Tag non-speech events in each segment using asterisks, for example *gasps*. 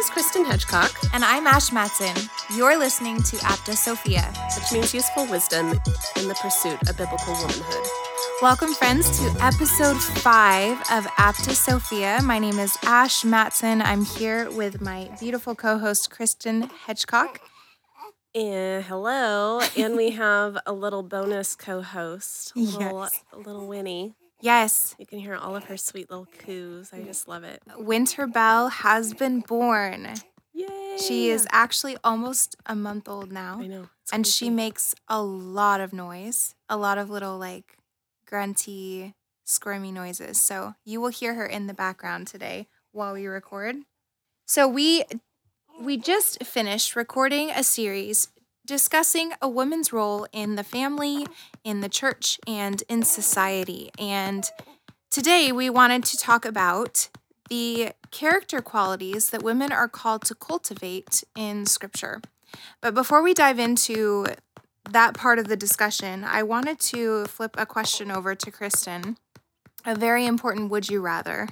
This is Kristen Hedgecock, And I'm Ash Matson. You're listening to Apta Sophia. which means useful wisdom in the pursuit of biblical womanhood. Welcome, friends, to episode five of Apta Sophia. My name is Ash Matson. I'm here with my beautiful co host, Kristen Hedgecock. And hello, and we *laughs* have a little bonus co-host, a little, Yes. a little Winnie. Yes, You can hear all of her sweet little coos. I just love it. Winter Belle has been born. Yay! She is actually almost a month old now. I know. and she makes a lot of noise, a lot of little like grunty, squirmy noises. So you will hear her in the background today while we record. So we we just finished recording a series discussing a woman's role in the family, in the church, and in society. And today we wanted to talk about the character qualities that women are called to cultivate in scripture. But before we dive into that part of the discussion, I wanted to flip a question over to Kristen. A very important would you rather.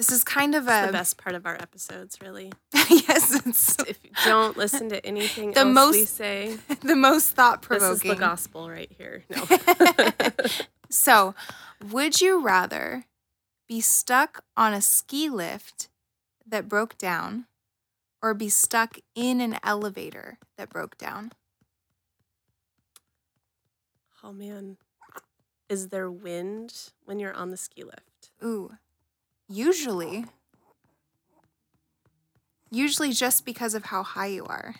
This is kind of a the best part of our episodes, really. *laughs* yes, it's If you don't listen to anything *laughs* The else we most say, *laughs* the most thought provoking. this is the gospel right here. No. So, would you rather be stuck on a ski lift that broke down or be stuck in an elevator that broke down? oh man, is there wind when you're on the ski lift? Ooh, usually. Usually just because of how high you are.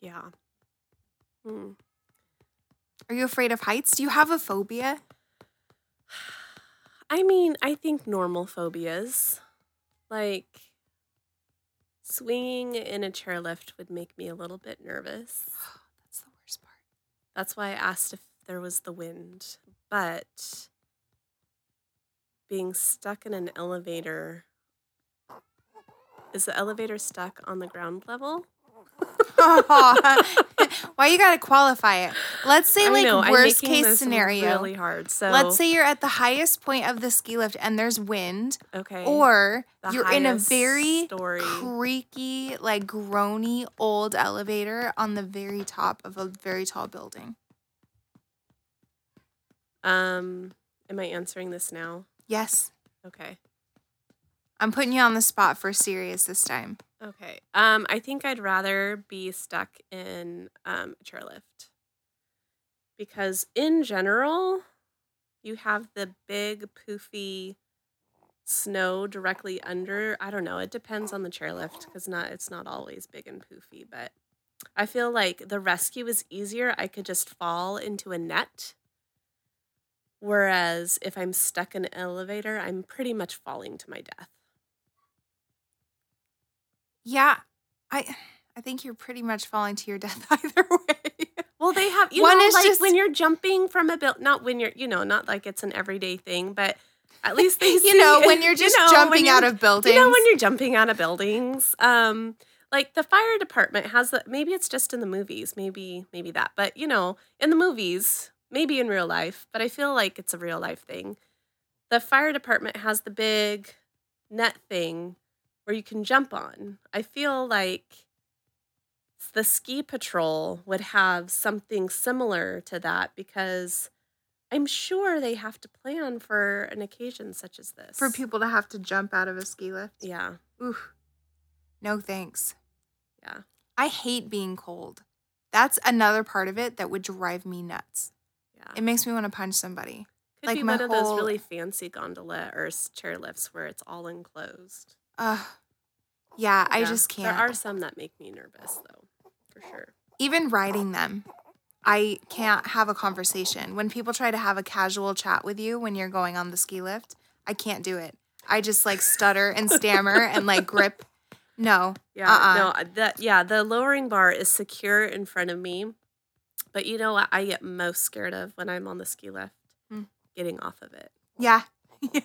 Yeah. Hmm. Are you afraid of heights? Do you have a phobia? *sighs* I mean, I think normal phobias, like swinging in a chairlift, would make me a little bit nervous. *gasps* That's the worst part. That's why I asked if there was the wind. But being stuck in an elevator, is the elevator stuck on the ground level? *laughs* Why you gotta qualify it? Let's say I like know, worst case scenario. Really hard. So Let's say you're at the highest point of the ski lift and there's wind, okay, or the you're in a very story. creaky, like groany old elevator on the very top of a very tall building. Um, am I answering this now? Yes, Okay. I'm putting you on the spot for serious this time. Okay. Um, I think I'd rather be stuck in um, a chairlift because, in general, you have the big poofy snow directly under. I don't know. It depends on the chairlift because not it's not always big and poofy, but I feel like the rescue is easier. I could just fall into a net. Whereas if I'm stuck in an elevator, I'm pretty much falling to my death. Yeah, I I think you're pretty much falling to your death *laughs* either way. Well, they have you One know, is like just- when you're jumping from a build, not when you're, you know, not like it's an everyday thing, but at least they, *laughs* *laughs* you know, when you're just know, jumping out you're- of buildings. you know, when you're jumping out of buildings. Um, like the fire department has the maybe it's just in the movies, maybe maybe that, but you know, in the movies, maybe in real life, but I feel like it's a real life thing. The fire department has the big net thing where you can jump on. I feel like the ski patrol would have something similar to that because I'm sure they have to plan for an occasion such as this. for people to have to jump out of a ski lift. Yeah. Oof. No thanks. Yeah. I hate being cold. That's another part of it that would drive me nuts. Yeah. It makes me want to punch somebody. Could like be my one of those really fancy gondola or s- chairlifts where it's all enclosed. Ugh. Yeah, I just can't. There are some that make me nervous though, for sure. Even riding them, I can't have a conversation. When people try to have a casual chat with you when you're going on the ski lift, I can't do it. I just like stutter and stammer and like grip. No. *laughs* Yeah, Uh-uh. no, uh, that yeah, the lowering bar is secure in front of me. But you know what I get most scared of when I'm on the ski lift? Hmm. Getting off of it. *laughs* Yeah.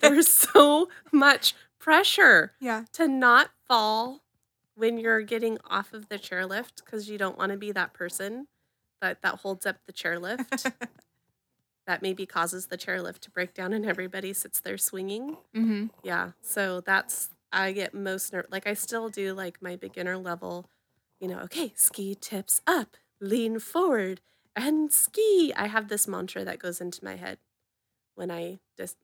There's so much pressure yeah. to not fall when you're getting off of the chairlift because you don't want to be that person that that holds up the chairlift. *laughs* that maybe causes the chairlift to break down and everybody sits there swinging. Mm-hmm. Yeah. So that's I get most ner- like I still do like my beginner level, you know, okay, ski tips up, lean forward and ski. I have this mantra that goes into my head when I dis-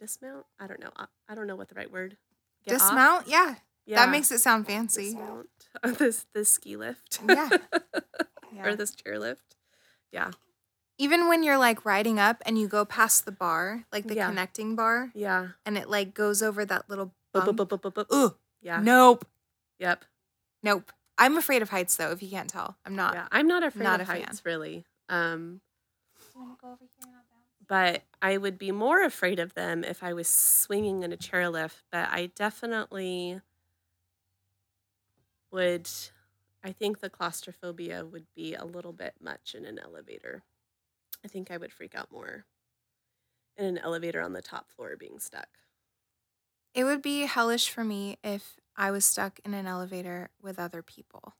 dismount. I don't know. I, don't know what the right word. Get off? Dismount? Yeah. Yeah. That makes it sound fancy. dismount. *laughs* Oh, this this ski lift. Yeah. *laughs* Yeah. or this chair lift. Yeah. Even when you're like riding up and you go past the bar, like the Yeah. connecting bar, Yeah. and it like goes over that little bump. bup, bup, bup. Ugh. Yeah. Nope. Yep. Nope. I'm afraid of heights though, if you can't tell. I'm not. Yeah. I'm not afraid not of a fan. heights really. Um You wanna go over here and I'll bounce? but I would be more afraid of them if I was swinging in a chairlift. But I definitely would. I think the claustrophobia would be a little bit much in an elevator. I think I would freak out more in an elevator on the top floor being stuck. It would be hellish for me if I was stuck in an elevator with other people.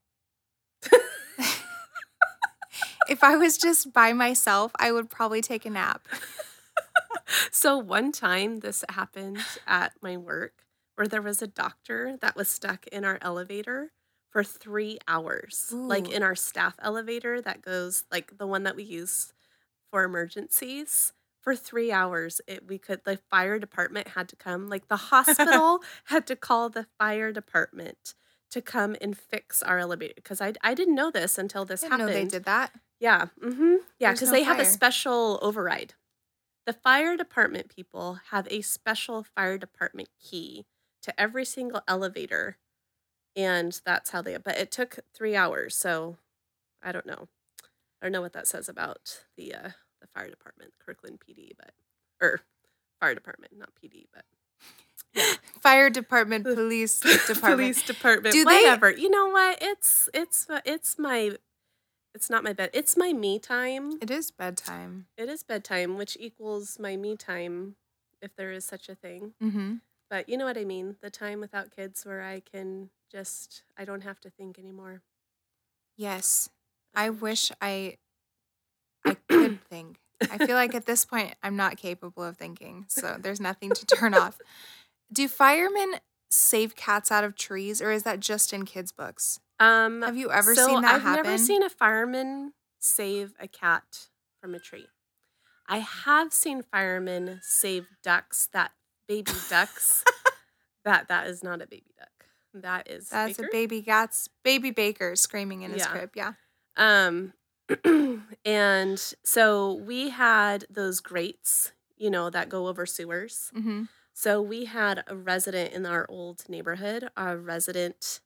If I was just by myself, I would probably take a nap. *laughs* So one time this happened at my work where there was a doctor that was stuck in our elevator for three hours. Like in our staff elevator that goes like the one that we use for emergencies. For three hours, it we could the fire department had to come. Like the *laughs* hospital had to call the fire department to come and fix our elevator because I I didn't know this until this I happened. they did that. Yeah. Mm-hmm. Yeah, because no they have a special override. The fire department people have a special fire department key to every single elevator. And that's how they but it took three hours, so I don't know. I don't know what that says about the uh the fire department, Kirkland PD, but or fire department, not PD, but *laughs* Fire department, police *laughs* department. police department, Do they- whatever. You know what? It's it's it's my it's not my bed. It's my me time. It is bedtime. It is bedtime, which equals my me time, if there is such a thing. Mm-hmm. But you know what I mean? The time without kids where I can just, I don't have to think anymore. Yes. I wish I I *coughs* could think. I feel like at this point I'm not capable of thinking. So there's nothing to turn off. *laughs* Do firemen save cats out of trees or is that just in kids books? Um, Have you ever so seen that happen? I've happen? never seen a fireman save a cat from a tree. I have seen firemen save ducks, that baby ducks. *laughs* that that is not a baby duck. That is That's Baker. a baby cat's baby baker screaming in his Yeah. crib. Yeah. Um, *clears throat* and so we had those grates, you know, that go over sewers. Mm-hmm. So we had a resident in our old neighborhood, a resident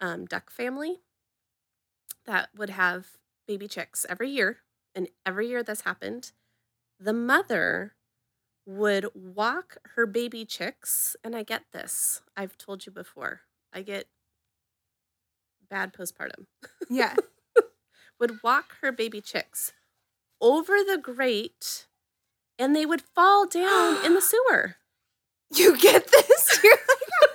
um, duck family that would have baby chicks every year. And every year this happened, the mother would walk her baby chicks. And I get this, I've told you before, I get bad postpartum Yeah. *laughs* would walk her baby chicks over the grate and they would fall down in the *gasps* sewer. You get this? *laughs* You're like,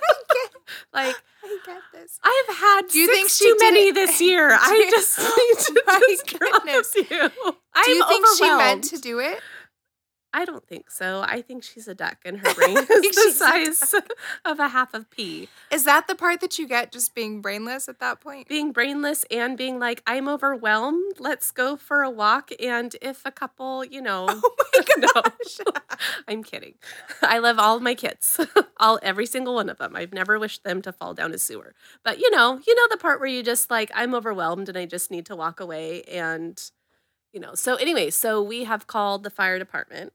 I get, *laughs* Like, I get this. I've had Do you think too did many it- this *laughs* year. I just Oh need to oh my just goodness. promise you. I'm Do you think she meant to do it? I don't think so. I think she's a duck and her brain *laughs* is the she's a size *laughs* of a half of pea. Is that the part that you get just being brainless at that point? Being brainless and being like, I'm overwhelmed. Let's go for a walk. And if a couple, you *laughs* know, Oh my No. I'm kidding. I love all my kids, all every single one of them. I've never wished them to fall down a sewer. But you know, you know the part where you just like I'm overwhelmed and I just need to walk away and you know. So anyway, so we have called the fire department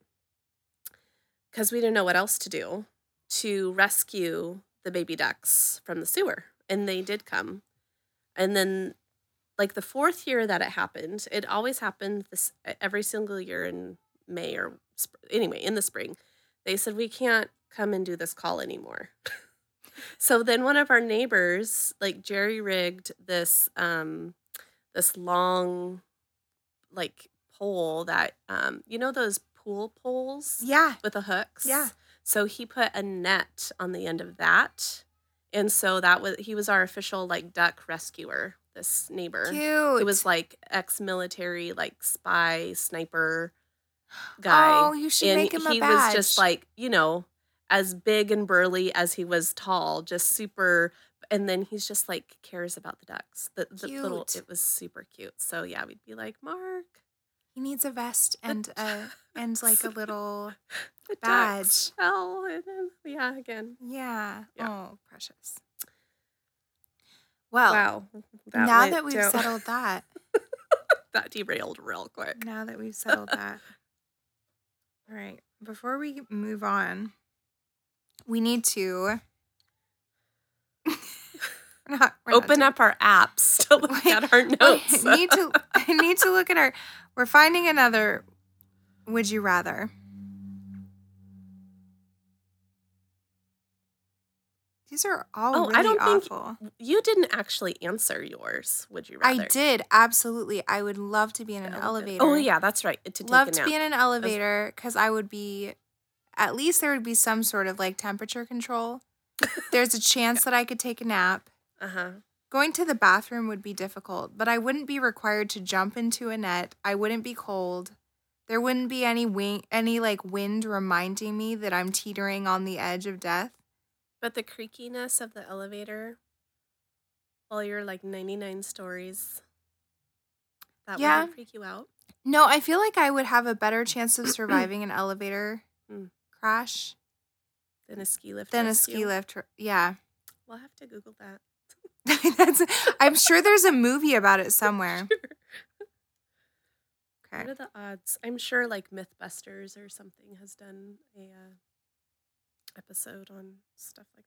cuz we didn't know what else to do to rescue the baby ducks from the sewer. And they did come. And then like the fourth year that it happened, it always happened this every single year in May or sp- anyway, in the spring. They said we can't come and do this call anymore. *laughs* so then one of our neighbors like jerry rigged this um this long like pole that um you know those pool poles Yeah. with the hooks. Yeah. So he put a net on the end of that. And so that was he was our official like duck rescuer, this neighbor. Cute. It was like ex-military, like spy, sniper. *gasps* guy. Oh, you should and make him a he was just like, you know, as big and burly as he was tall, just super and then he's just like cares about the ducks. The, the little it was super cute. So yeah, we'd be like, Mark, He needs a vest and a *laughs* and like a *laughs* little the Badge. fell and then yeah, again. yeah. Yeah. Oh, precious. Well, wow. now that we've down- *laughs* settled that, that derailed real quick. now that we've settled that. All right. Before we move on, we need to *laughs* not- not Open doing- up our apps *laughs* to look at our *laughs* notes. need to need to look at our we're finding another would you rather these are all Oh, really I don't think- you didn't actually answer yours, would you rather? i did absolutely i would love to be in an oh, Elevator. elevator Oh yeah, that's right. To take love to be in an elevator because i would be at least there would be some sort of like temperature control there's a chance that i could take a nap uh-huh. Going to the bathroom would be difficult, but I wouldn't be required to jump into a net. I wouldn't be cold. There wouldn't be any wing, any like wind reminding me that I'm teetering on the edge of death. But the creakiness of the elevator while you're like 99 stories, that Yeah. wouldn't freak you out. No, I feel like I would have a better chance of surviving an elevator *clears throat* Mm. crash Than a ski lift. than a ski lift. Yeah. We'll have to Google that. *laughs* That's, I'm sure there's a movie about it somewhere. *laughs* What Okay. What are the odds? I'm sure like Mythbusters or something has done a uh, episode on stuff like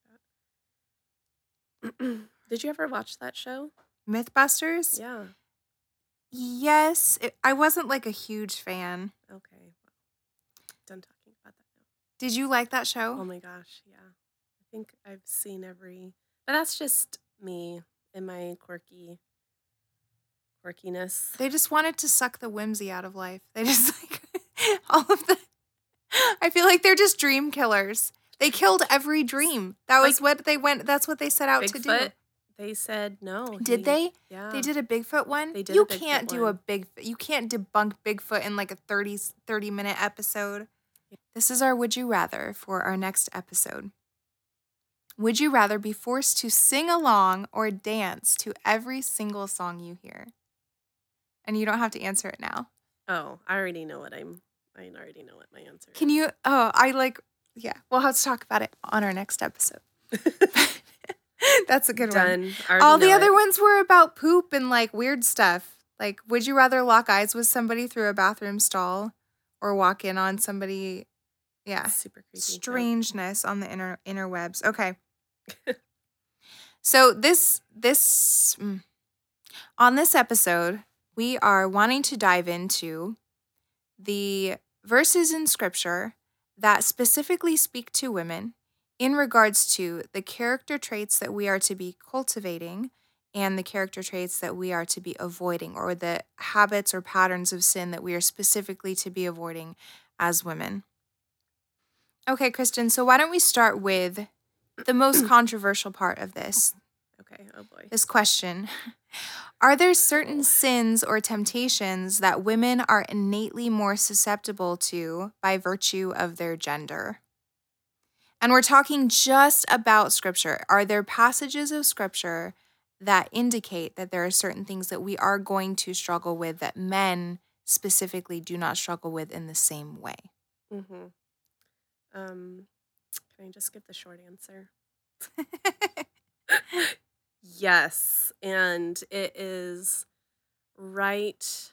that. *clears throat* Did you ever watch that show? Mythbusters? Yeah. Yes. It, I wasn't like a huge fan. Okay. Well, done talking about that now. Did you like that show? Oh my gosh, yeah. I think I've seen every but that's just me and my quirky quirkiness. They just wanted to suck the whimsy out of life. They *laughs* just like *laughs* all of the. I feel like they're just dream killers. They killed every dream. That was what they went. That's what they set out to do. They said no. Did he- they? Yeah. They did a Bigfoot one. They did you a Bigfoot can't do a one. big. You can't debunk Bigfoot in like a 30, 30 minute episode. This is our Would You Rather for our next episode. Would you rather be forced to sing along or dance to every single song you hear? And you don't have to answer it now. Oh, I already know what I'm I already know what my answer is. Can you? Oh, I like. Yeah, we'll have to talk about it on our next episode. *laughs* *laughs* That's a good one. Done. Already All the other it. ones were about poop and like weird stuff. Like, would you rather lock eyes with somebody through a bathroom stall or walk in on somebody? Yeah, super creepy. strangeness on the inner interwebs. Okay. So this this mm. on this episode, we are wanting to dive into the verses in scripture that specifically speak to women in regards to the character traits that we are to be cultivating and the character traits that we are to be avoiding or the habits or patterns of sin that we are specifically to be avoiding as women. Okay, Kristen, so why don't we start with the most *clears throat* controversial part of this Okay. Oh boy. this question. Are there certain sins or temptations that women are innately more susceptible to by virtue of their gender? And we're talking just about scripture. Are there passages of scripture that indicate that there are certain things that we are going to struggle with that men specifically do not struggle with in the same way? Mm-hmm. Um, can I just give the short answer? *laughs* Yes, and it is right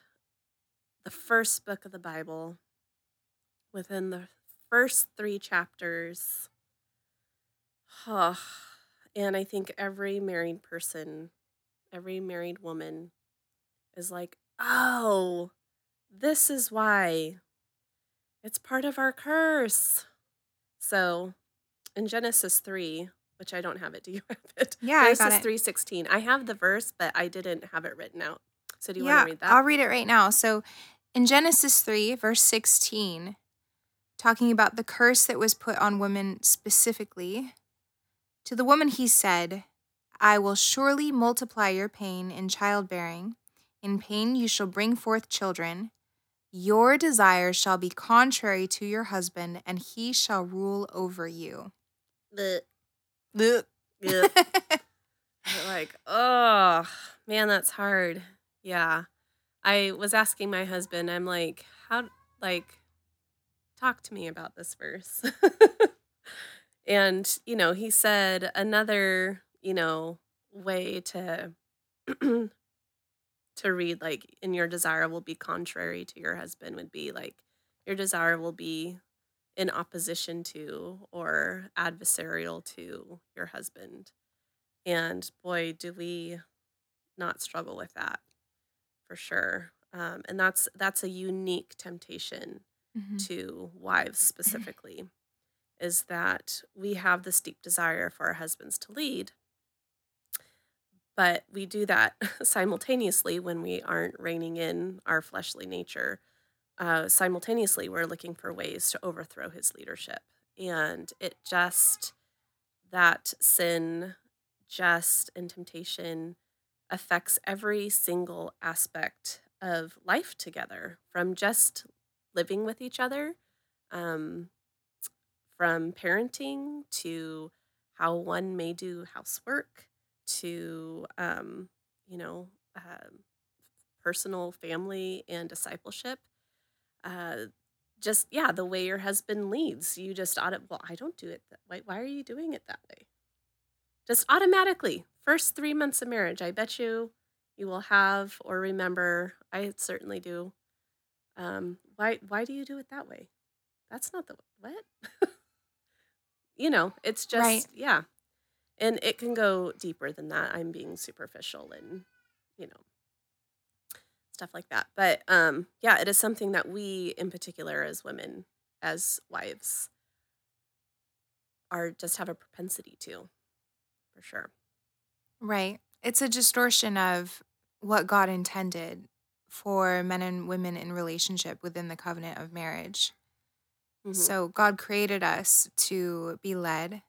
the first book of the Bible within the first 3 chapters. Huh. and I think every married person, every married woman is like, "Oh, this is why. It's part of our curse." So, in Genesis 3, which I don't have it. Do you have *laughs* it? Yeah, I got Genesis it. three sixteen. I have the verse, but I didn't have it written out. So do you yeah, want to read that? I'll read it right now. So in Genesis 3, verse 16, talking about the curse that was put on women specifically, to the woman he said, I will surely multiply your pain in childbearing. In pain you shall bring forth children. Your desires shall be contrary to your husband, and he shall rule over you. Blech. Yeah. *laughs* like, oh man, that's hard. Yeah. I was asking my husband, I'm like, how, like, talk to me about this verse. *laughs* and, you know, he said another, you know, way to, *clears throat* to read, like, in your desire will be contrary to your husband would be like, your desire will be in opposition to or adversarial to your husband. And boy, do we not struggle with that for sure. Um, and that's that's a unique temptation Mhm. to wives *laughs* specifically, is that we have this deep desire for our husbands to lead, but we do that *laughs* simultaneously when we aren't reining in our fleshly nature. Uh, simultaneously, we're looking for ways to overthrow his leadership. And it just, that sin, just, and temptation affects every single aspect of life together from just living with each other, um, from parenting to how one may do housework to, um, you know, um personal family and discipleship. Uh, just, yeah, the way your husband leads, you just auto, well, I don't do it that way. Why are you doing it that way? Just automatically, first three months of marriage, I bet you you will have or remember, I certainly do. Um, why why do you do it that way? That's not the what? *laughs* you know, it's just Right. yeah. And it can go deeper than that. I'm being superficial and, you know, stuff like that. But um yeah, it is something that we in particular as women, as wives, are just have a propensity to, for sure. Right. It's a distortion of what God intended for men and women in relationship within the covenant of marriage. Mhm. So God created us to be led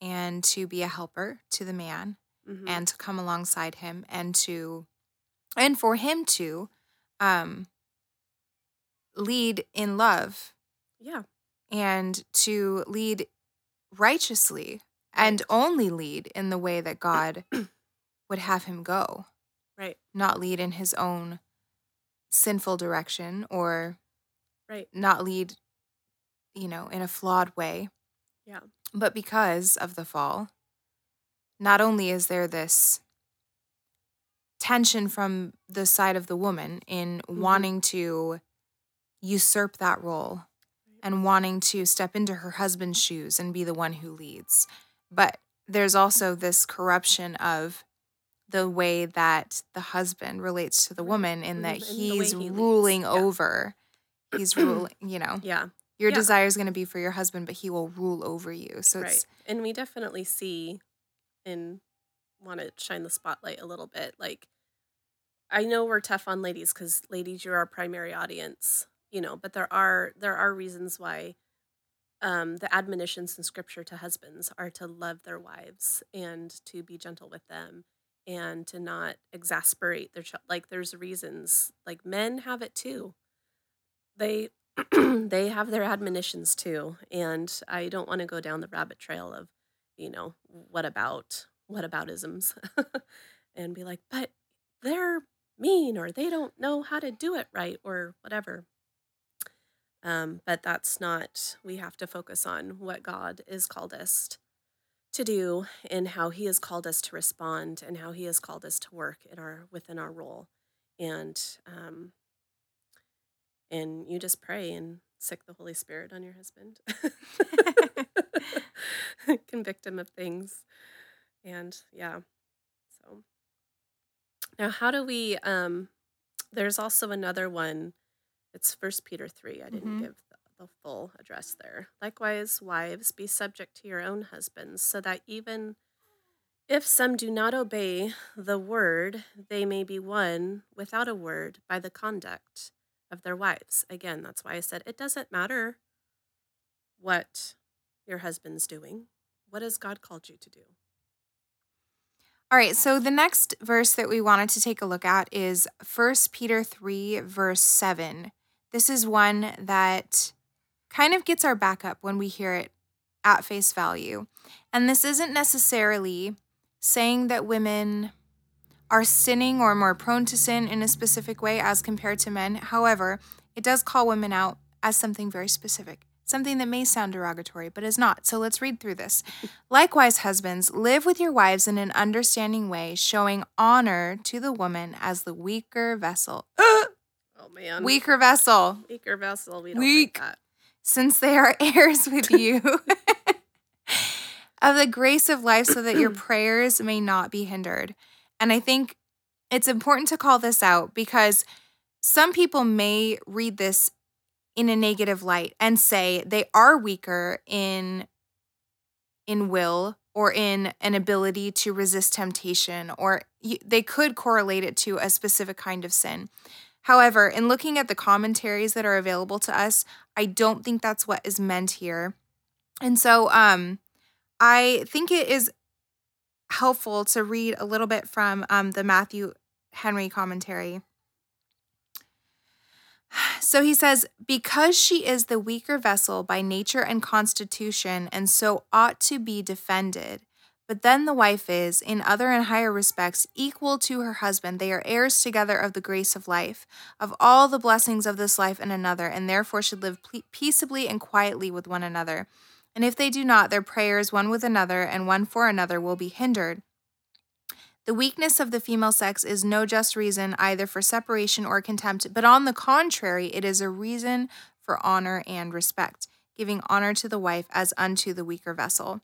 and to be a helper to the man Mhm. and to come alongside him and to and for him to um lead in love yeah. and to lead righteously and only lead in the way that God *clears throat* would have him go, Right. not lead in his own sinful direction or Right. not lead, you know, in a flawed way. Yeah. But because of the fall, not only is there this tension from the side of the woman in Mhm. wanting to usurp that role and wanting to step into her husband's shoes and be the one who leads. But there's also this corruption of the way that the husband relates to the woman in that way he's he ruling yeah. over. He's *clears throat* ruling, you know, Yeah. your Yeah. desire is going to be for your husband, but he will rule over you. So right. it's And we definitely see and want to shine the spotlight a little bit. Like, I know we're tough on ladies because ladies, you're our primary audience, you know, but there are there are reasons why um, the admonitions in scripture to husbands are to love their wives and to be gentle with them and to not exasperate their child. Like, there's reasons. Like, men have it too. They *clears throat* they have their admonitions too, and I don't want to go down the rabbit trail of, you know, what about what about isms, *laughs* and be like, but they're mean or they don't know how to do it right or whatever. Um, but that's not, we have to focus on what God is called us to do and how he has called us to respond and how he has called us to work in our within our role. And um and you just pray and sick the Holy Spirit on your husband. *laughs* *laughs* Convict him of things. And yeah. So now how do we um there's also another one it's first peter 3 i didn't Mhm. give the, the full address there likewise wives be subject to your own husbands so that even if some do not obey the word they may be won without a word by the conduct of their wives again that's why i said it doesn't matter what your husband's doing what has god called you to do All right, so the next verse that we wanted to take a look at is 1 Peter 3, verse 7. this is one that kind of gets our back up when we hear it at face value. And this isn't necessarily saying that women are sinning or more prone to sin in a specific way as compared to men. However, it does call women out as something very specific, something that may sound derogatory, but is not. So let's read through this. *laughs* Likewise, husbands, live with your wives in an understanding way, showing honor to the woman as the weaker vessel. *gasps* oh man. weaker vessel, Weaker vessel. We don't Weak. like that. since they are *laughs* heirs with *laughs* you of the grace of life, so that your *clears throat* prayers may not be hindered. And I think it's important to call this out because some people may read this in a negative light and say they are weaker in in will or in an ability to resist temptation or they could correlate it to a specific kind of sin. However, in looking at the commentaries that are available to us, I don't think that's what is meant here. And so um I think it is helpful to read a little bit from um, the Matthew Henry commentary. So he says, because she is the weaker vessel by nature and constitution, and so ought to be defended. But then the wife is, in other and higher respects, equal to her husband. They are heirs together of the grace of life, of all the blessings of this life and another, and therefore should live peaceably and quietly with one another. And if they do not, their prayers one with another and one for another will be hindered. The weakness of the female sex is no just reason either for separation or contempt, but on the contrary, it is a reason for honor and respect, giving honor to the wife as unto the weaker vessel.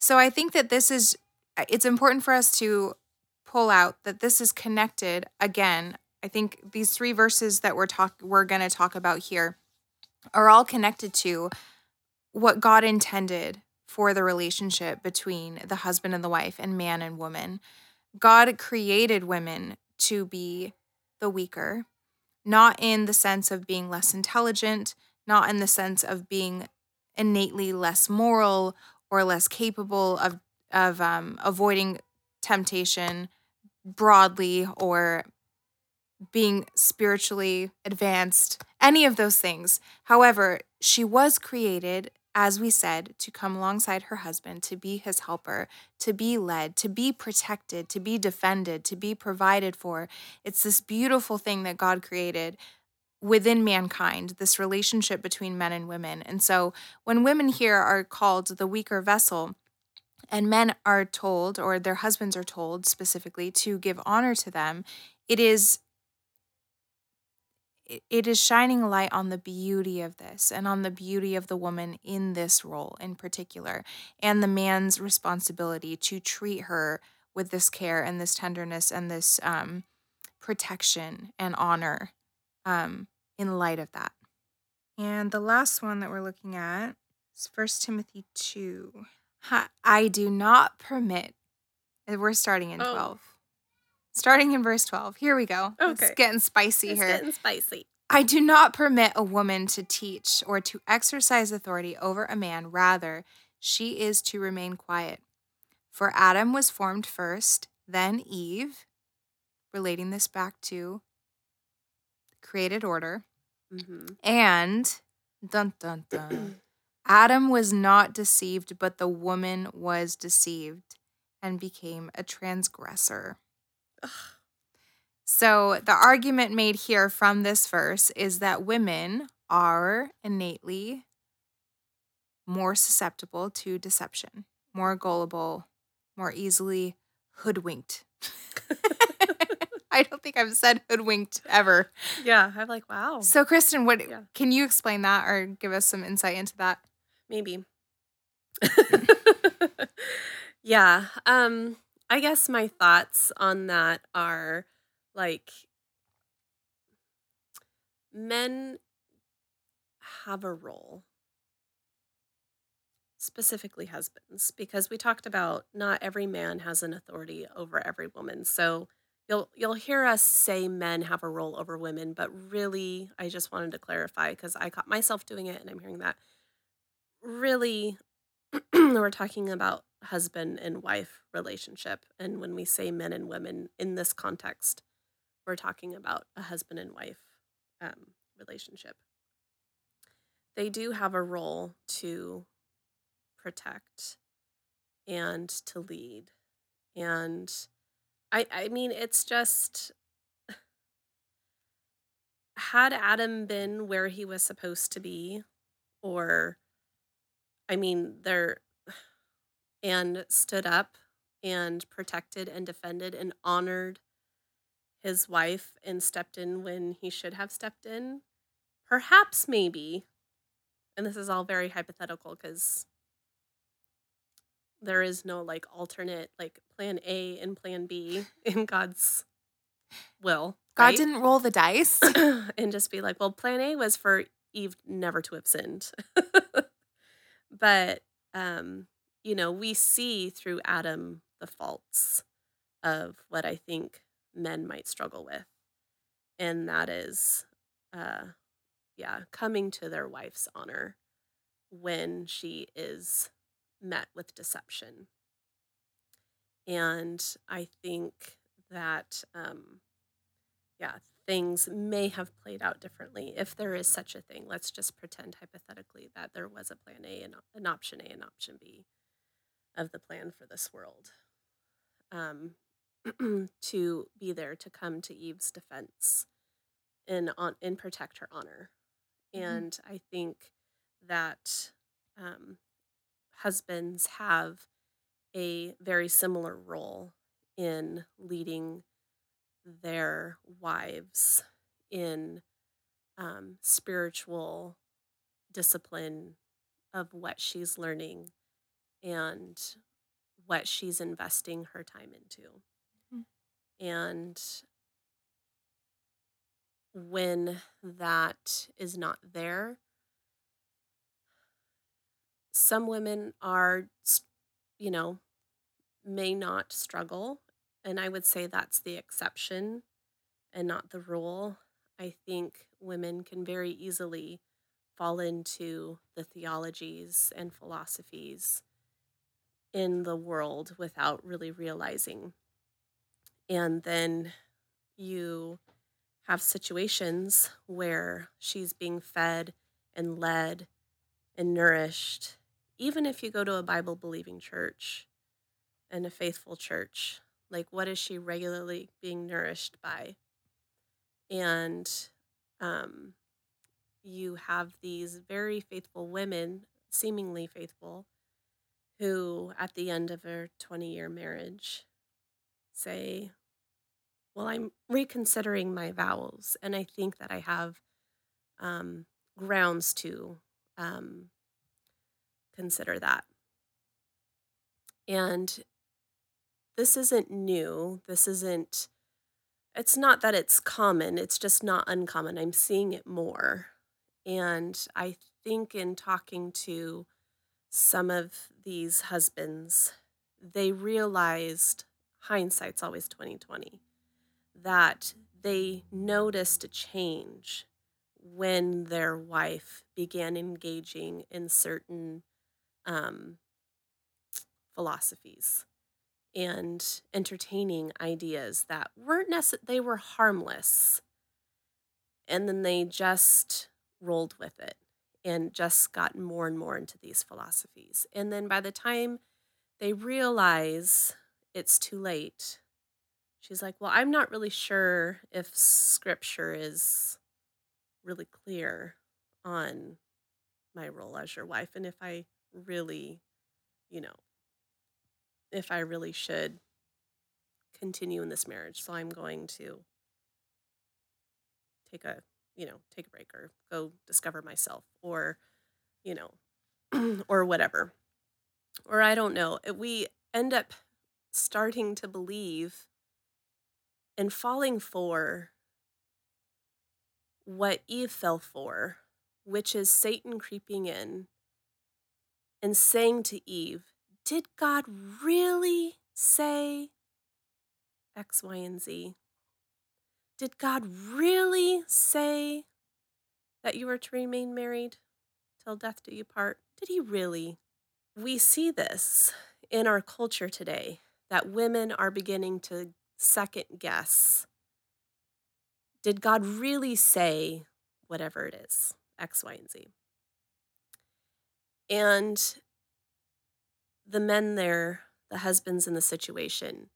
So I think that this is it's important for us to pull out that this is connected again. I think these three verses that we're talk we're going to talk about here are all connected to what God intended for the relationship between the husband and the wife and man and woman. God created women to be the weaker, not in the sense of being less intelligent, not in the sense of being innately less moral or less capable of of um, avoiding temptation broadly or being spiritually advanced, any of those things. However, she was created, as we said, to come alongside her husband, to be his helper, to be led, to be protected, to be defended, to be provided for. It's this beautiful thing that God created within mankind, this relationship between men and women. And so when women here are called the weaker vessel, and men are told, or their husbands are told specifically, to give honor to them, it is it- is shining light on the beauty of this and on the beauty of the woman in this role in particular and the man's responsibility to treat her with this care and this tenderness and this um, protection and honor um, in light of that. And the last one that we're looking at is First timothy 2 i do not permit we're starting in Oh. 12 starting in verse 12 here we go Okay. it's getting spicy here. It's here getting spicy. I do not permit a woman to teach or to exercise authority over a man. Rather, she is to remain quiet. For Adam was formed first, then Eve, relating this back to created order. hmm And dun dun dun. *clears throat* Adam was not deceived, but the woman was deceived and became a transgressor. So, the argument made here from this verse is that women are innately more susceptible to deception, more gullible, more easily hoodwinked. *laughs* I don't think I've said hoodwinked ever. yeah, I'm like, wow. So, Kristen, what Yeah. can you explain that or give us some insight into that? Maybe. *laughs* yeah. Um, I guess my thoughts on that are like men have a role. Specifically husbands because we talked about not every man has an authority over every woman. So you'll you'll hear us say men have a role over women but really i just wanted to clarify because i caught myself doing it and i'm hearing that. Really *clears throat* we're talking about husband and wife relationship and when we say men and women in this context we're talking about a husband and wife um, relationship. They do have a role to protect and to lead. And I I mean it's just had Adam been where he was supposed to be or I mean there and stood up and protected and defended and honored his wife and stepped in when he should have stepped in. Perhaps, maybe, and this is all very hypothetical because there is no like alternate like plan A and plan B *laughs* in God's will. God right? didn't roll the dice. *coughs* and just be like, well, plan A was for Eve never to have sinned. *laughs* but um, you know, we see through Adam the faults of what I think men might struggle with. And that is uh yeah, coming to their wife's honor when she is met with deception. And I think that um yeah, things may have played out differently if there is such a thing. Let's just pretend hypothetically that there was a plan A and an option A and option B of the plan for this world. Um, *clears throat* to be there to come to Eve's defense and on and protect her honor. Mhm. And I think that um, husbands have a very similar role in leading their wives in um, spiritual discipline of what she's learning and what she's investing her time into. Mhm. And when that is not there, some women are, you know, may not struggle. And I would say that's the exception and not the rule. I think women can very easily fall into the theologies and philosophies in the world without really realizing. And then you have situations where she's being fed and led and nourished, even if you go to a Bible believing church and a faithful church. Like, what is she regularly being nourished by? And um, you have these very faithful women, seemingly faithful, who at the end of a 20 year marriage say, Well, I'm reconsidering my vows, and I think that I have um, grounds to um, consider that. And this isn't new. This isn't, it's not that it's common, it's just not uncommon. I'm seeing it more. And I think in talking to some of these husbands, they realized hindsight's always 2020 that they noticed a change when their wife began engaging in certain um, philosophies and entertaining ideas that weren't necessarily they were harmless and then they just rolled with it and just got more and more into these philosophies. And then by the time they realize it's too late she's like well i'm not really sure if scripture is really clear on my role as your wife and if i really you know if i really should continue in this marriage. So i'm going to take a you know take a break or go discover myself or you know *clears throat* or whatever. Or i don't know Uh, we end up starting to believe and falling for what eve fell for which is satan creeping in and saying to eve did god really say x y and z did God really say that you are to remain married till death do you part? Did he really? We see this in our culture today that women are beginning to second guess. Did God really say whatever it is, X, Y, and Z. And the men there, the husbands in the situation,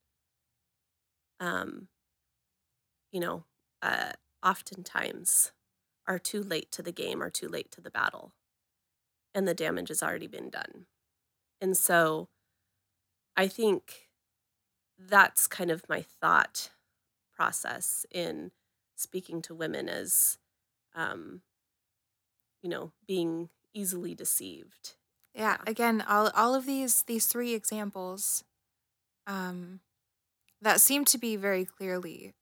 um, you know, uh, oftentimes are too late to the game or too late to the battle, and the damage has already been done. And so I think that's kind of my thought process in speaking to women as, um, you know, being easily deceived. Yeah, again, all all of these these three examples um that seem to be very clearly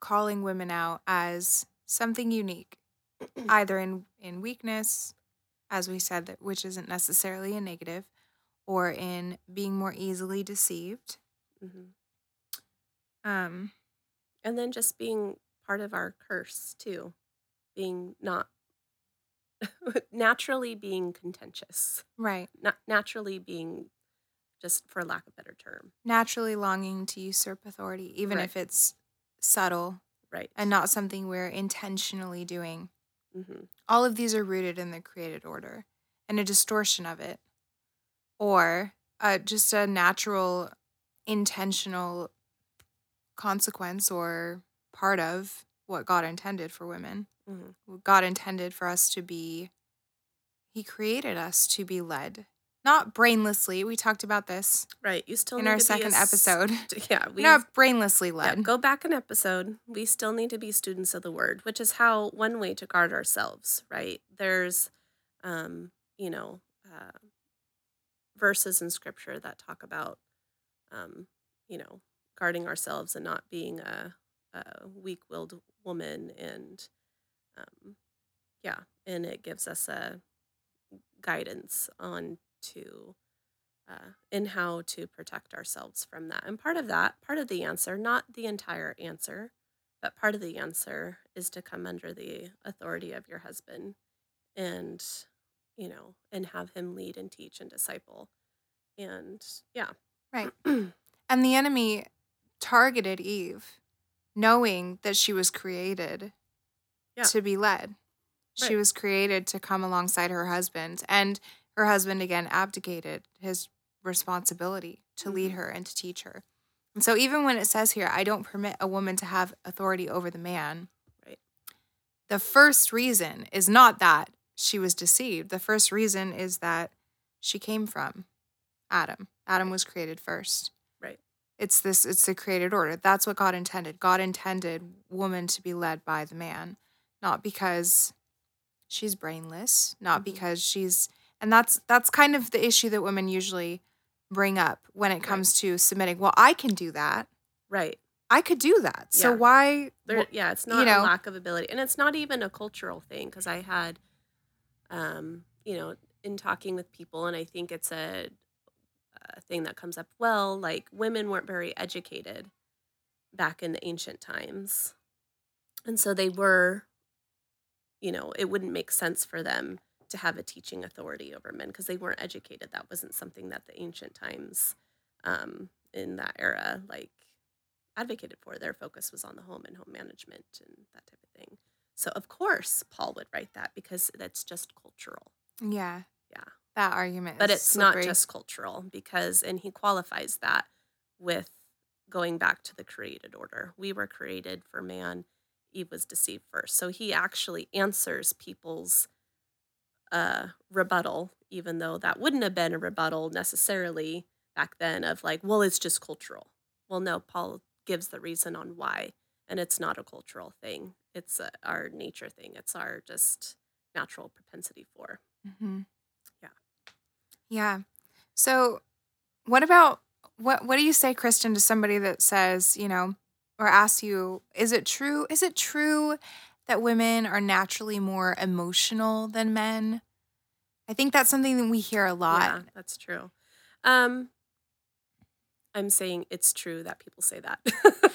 calling women out as something unique, *clears throat* either in in weakness, as we said that which isn't necessarily a negative, or in being more easily deceived. hmm Um And then just being part of our curse too, being not *laughs* naturally being contentious, right. not naturally being just for lack of a better term. Naturally longing to usurp authority, even Right. if it's subtle Right. and not something we're intentionally doing. hmm all of these are rooted in the created order and a distortion of it or uh, just a natural intentional consequence or part of what god intended for women hmm god intended for us to be he created us to be led not brainlessly we talked about this Right. You still in need our to be a second s- episode *laughs* Yeah, we not brainlessly led. yeah, go back an episode. We still need to be students of the word, which is how one way to guard ourselves. Right. There's, um, you know, uh, verses in scripture that talk about, um, you know, guarding ourselves and not being a, a weak-willed woman, and um, yeah, and it gives us a guidance on to uh, in how to protect ourselves from that. And part of that, part of the answer, not the entire answer, but part of the answer is to come under the authority of your husband and, you know, and have him lead and teach and disciple. And yeah. right *clears throat* and the enemy targeted eve knowing that she was created Yeah. to be led. She was created to come alongside her husband, and her husband again abdicated his responsibility to lead Mhm. her and to teach her. And so, even when it says here, I don't permit a woman to have authority over the man, Right. the first reason is not that she was deceived. The first reason is that she came from Adam. Adam was created first. Right. It's this, it's the created order. That's what God intended. God intended woman to be led by the man, not because she's brainless, not Mhm. because she's and that's that's kind of the issue that women usually bring up when it Right. comes to submitting. Well, I can do that. Right. I could do that. So why There, yeah, it's you not know- a lack of ability, and it's not even a cultural thing. Because I had, um, you know, in talking with people, and I think it's a, a thing that comes up. Well, like women weren't very educated back in the ancient times, and so they were, you know, it wouldn't make sense for them to have a teaching authority over men because they weren't educated. That wasn't something that the ancient times, um, in that era, like advocated for. Their focus was on the home and home management and that type of thing. So of course Paul would write that because that's just cultural. yeah. Yeah. That argument But it's not just cultural because and he qualifies that with going back to the created order. We were created for man. Eve was deceived first. So he actually answers people's uh rebuttal even though that wouldn't have been a rebuttal necessarily back then of like well it's just cultural. Well no, Paul gives the reason on why and it's not a cultural thing. It's a, our nature thing. It's our just natural propensity for. hmm Yeah. Yeah. So, what about what? What do you say, Kristen, to somebody that says, you know, or asks you, is it true? Is it true that women are naturally more emotional than men? I think that's something that we hear a lot. Yeah, that's true. Um, I'm saying it's true that people say that.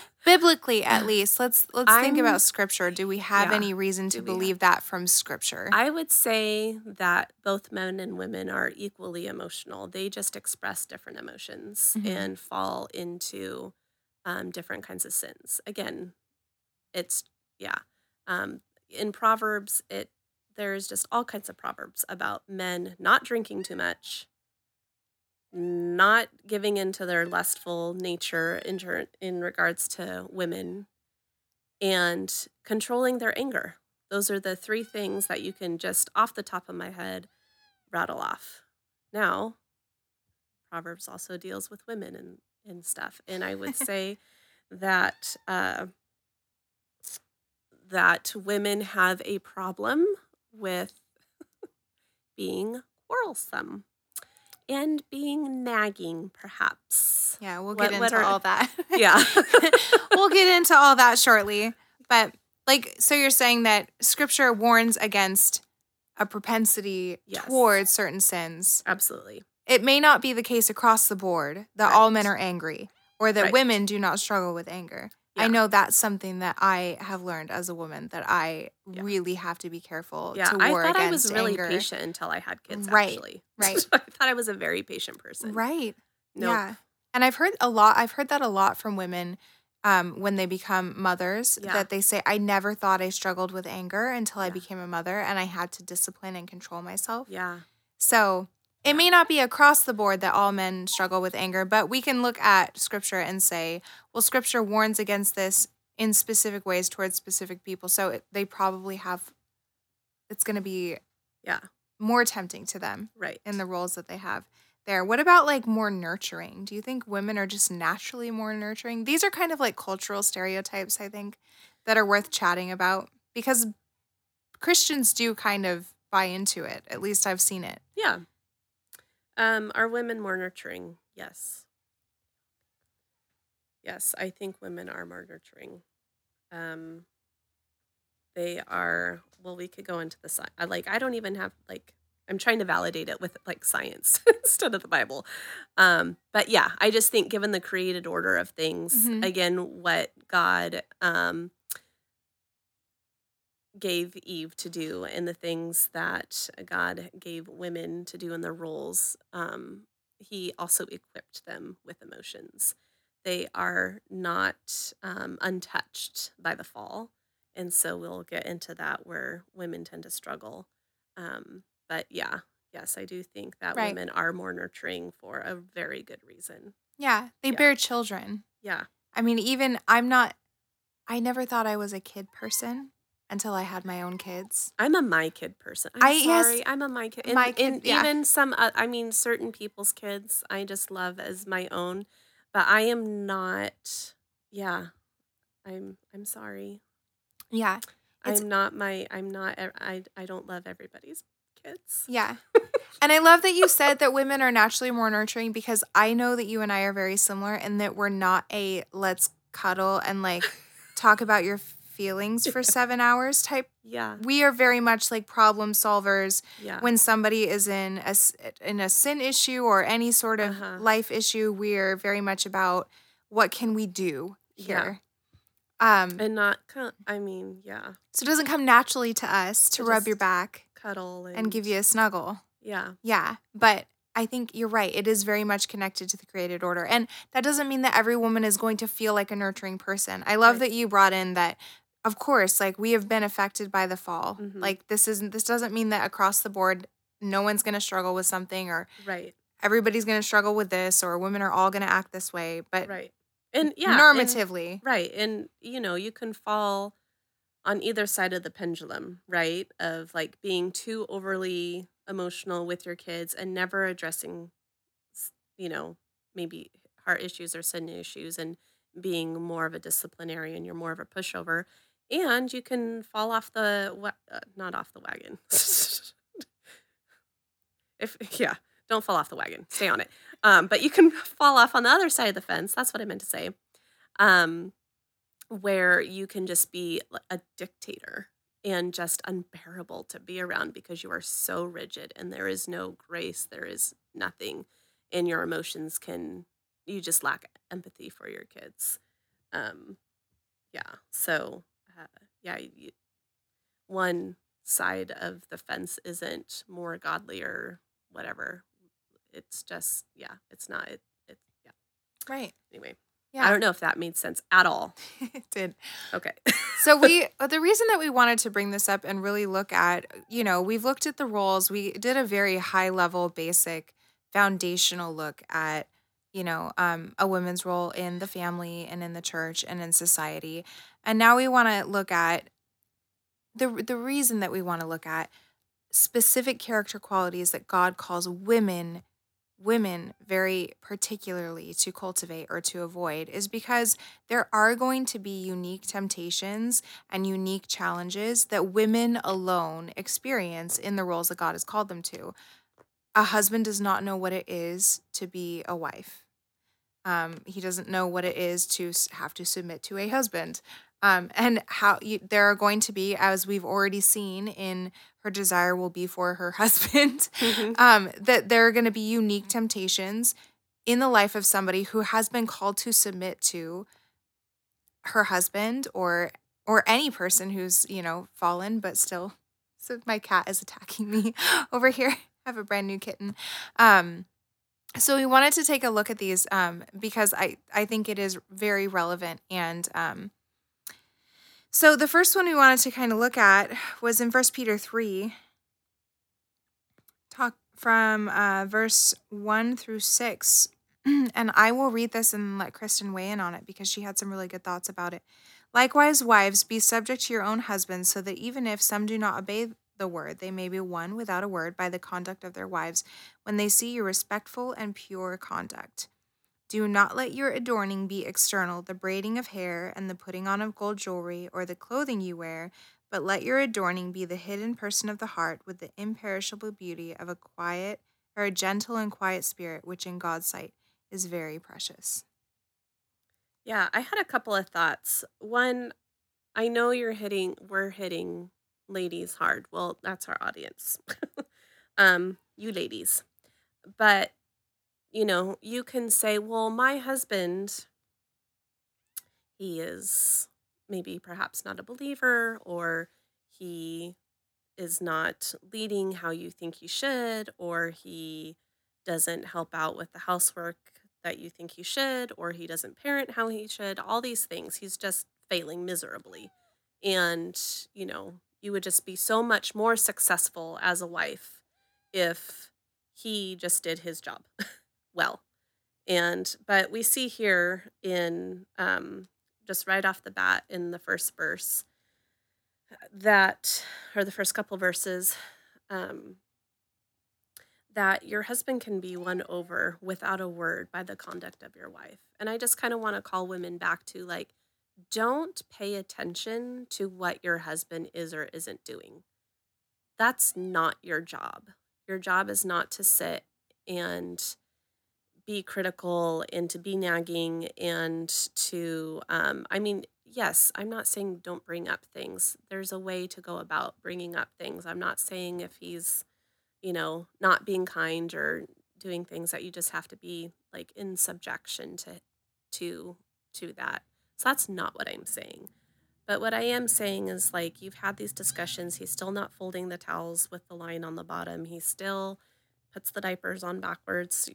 *laughs* Biblically, at *sighs* least, let's let's think I'm- about scripture. Do we have Yeah. any reason to Do we have- believe that from scripture? I would say that both men and women are equally emotional. They just express different emotions Mhm. and fall into um, different kinds of sins. Again, it's yeah. Um, in Proverbs, it there's just all kinds of proverbs about men not drinking too much, not giving into their lustful nature in, in regards to women, and controlling their anger. Those are the three things that you can just off the top of my head rattle off. Now, Proverbs also deals with women and, and stuff. And I would *laughs* say that uh, that women have a problem with being quarrelsome and being nagging, perhaps. Yeah, we'll get what into are- all that. Yeah. *laughs* we'll get into all that shortly. But like, so you're saying that scripture warns against a propensity Yes. towards certain sins. Absolutely. It may not be the case across the board that all men are angry or that Right. women do not struggle with anger. I know that's something that I have learned as a woman that I Yeah. really have to be careful Yeah. I thought I was really anger. patient until I had kids, Right, actually. *laughs* right. I thought I was a very patient person. Right. Nope. Yeah. And I've heard a lot, I've heard that a lot from women um, when they become mothers Yeah. that they say, I never thought I struggled with anger until I became a mother and I had to discipline and control myself. Yeah. So it may not be across the board that all men struggle with anger, but we can look at scripture and say, well, scripture warns against this in specific ways towards specific people. So it, they probably have, it's going to be Yeah. more tempting to them Right. in the roles that they have there. What about like more nurturing? Do you think women are just naturally more nurturing? These are kind of like cultural stereotypes, I think, that are worth chatting about because Christians do kind of buy into it. At least I've seen it. Yeah. Um, are women more nurturing? Yes. Yes, I think women are more nurturing. Um, they are. Well, we could go into the science. Like, I don't even have like. I'm trying to validate it with like science *laughs* instead of the Bible. Um, but yeah, I just think given the created order of things, Mhm. again, what God um, gave Eve to do and the things that God gave women to do in their roles, um, he also equipped them with emotions. They are not um, untouched by the fall. And so we'll get into that where women tend to struggle. Um, but yeah, yes, I do think that Right. women are more nurturing for a very good reason. Yeah, they Yeah. bear children. Yeah. I mean, even I'm not, I never thought I was a kid person until I had my own kids. I'm a my kid person. I'm I- yes, sorry. I'm a my kid. And, my kid, and yeah. even some, uh, I mean, certain people's kids I just love as my own, but I am not, yeah, I'm, I'm sorry. Yeah. I'm not my, I'm not, I. I don't love everybody's kids. Yeah. *laughs* and I love that you said that women are naturally more nurturing because I know that you and I are very similar in that we're not a let's cuddle and like talk about your feelings for seven hours type. Yeah. We are very much like problem solvers Yeah. when somebody is in a in a sin issue or any sort of Uh-huh. life issue. We're very much about what can we do Yeah. here. Um, and not, I mean, yeah, so it doesn't come naturally to us to To rub your back cuddle and, and give you a snuggle. yeah. Yeah, but I think you're right. It is very much connected to the created order. And that doesn't mean that every woman is going to feel like a nurturing person. I love Right. that you brought in that of course, like we have been affected by the fall. Mhm. Like this isn't this doesn't mean that across the board no one's going to struggle with something or Right. everybody's going to struggle with this or women are all going to act this way, but Right. And yeah. and- normatively. Right. And, you know, you can fall on either side of the pendulum, right? Of like being too overly emotional with your kids and never addressing, you know, maybe heart issues or sin issues and being more of a disciplinarian, you're more of a pushover. And you can fall off the, wa- uh, not off the wagon. *laughs* if, *laughs* yeah, don't fall off the wagon, stay on it. Um, but you can fall off on the other side of the fence. That's what I meant to say um, where you can just be a dictator and just unbearable to be around because you are so rigid and there is no grace, there is nothing, and your emotions can, you just lack empathy for your kids. Um, yeah, so uh, yeah, you, one side of the fence isn't more godly or whatever. It's just, yeah, it's not, it, it's, yeah, Right. anyway. Yeah. I don't know if that made sense at all. *laughs* it did. Okay. so we *laughs* uh, the reason that we wanted to bring this up and really look at you know we've looked at the roles we did a very high level basic foundational look at you know um, a woman's role in the family and in the church and in society and now we want to look at the the reason that we want to look at specific character qualities that God calls women women very particularly to cultivate or to avoid is because there are going to be unique temptations and unique challenges that women alone experience in the roles that God has called them to. A husband does not know what it is to be a wife. Um, he doesn't know what it is to have to submit to a husband. Um, and how you, there are going to be, as we've already seen in her desire will be for her *laughs* husband, Mhm. um, that there are going to be unique temptations in the life of somebody who has been called to submit to her husband or or any person who's you know fallen but still so my cat is attacking me *laughs* over here i have a brand new kitten um so we wanted to take a look at these um because i i think it is very relevant and um so the first one we wanted to kind of look at was in First Peter 3 talk from uh, verse 1 through 6 *clears throat* and I will read this and let Kristen weigh in on it because she had some really good thoughts about it. Likewise, wives, be subject to your own husbands, so that even if some do not obey the word, they may be won without a word by the conduct of their wives, when they see your respectful and pure conduct. Do not let your adorning be external, the braiding of hair and the putting on of gold jewelry or the clothing you wear, but let your adorning be the hidden person of the heart with the imperishable beauty of a quiet or a gentle and quiet spirit, which in God's sight is very precious. Yeah, I had a couple of thoughts. One, I know you're hitting, we're hitting ladies hard. Well, that's our audience. *laughs* um, you ladies. But, you know, you can say, well, my husband, he is maybe perhaps not a believer, or he is not leading how you think he should, or he doesn't help out with the housework that you think he should, or he doesn't parent how he should, all these things. He's just failing miserably. And, you know, you would just be so much more successful as a wife if he just did his job *laughs* well. And, but we see here in um, just right off the bat in the first verse that, or the first couple verses, um, that your husband can be won over without a word by the conduct of your wife. And I just kind of want to call women back to like, don't pay attention to what your husband is or isn't doing. That's not your job. Your job is not to sit and be critical and to be nagging and to, um, I mean, yes, I'm not saying don't bring up things. There's a way to go about bringing up things. I'm not saying if he's, you know, not being kind or doing things that you just have to be like in subjection to to to that. So that's not what I'm saying. But what I am saying is like you've had these discussions, he's still not folding the towels with the line on the bottom. He still puts the diapers on backwards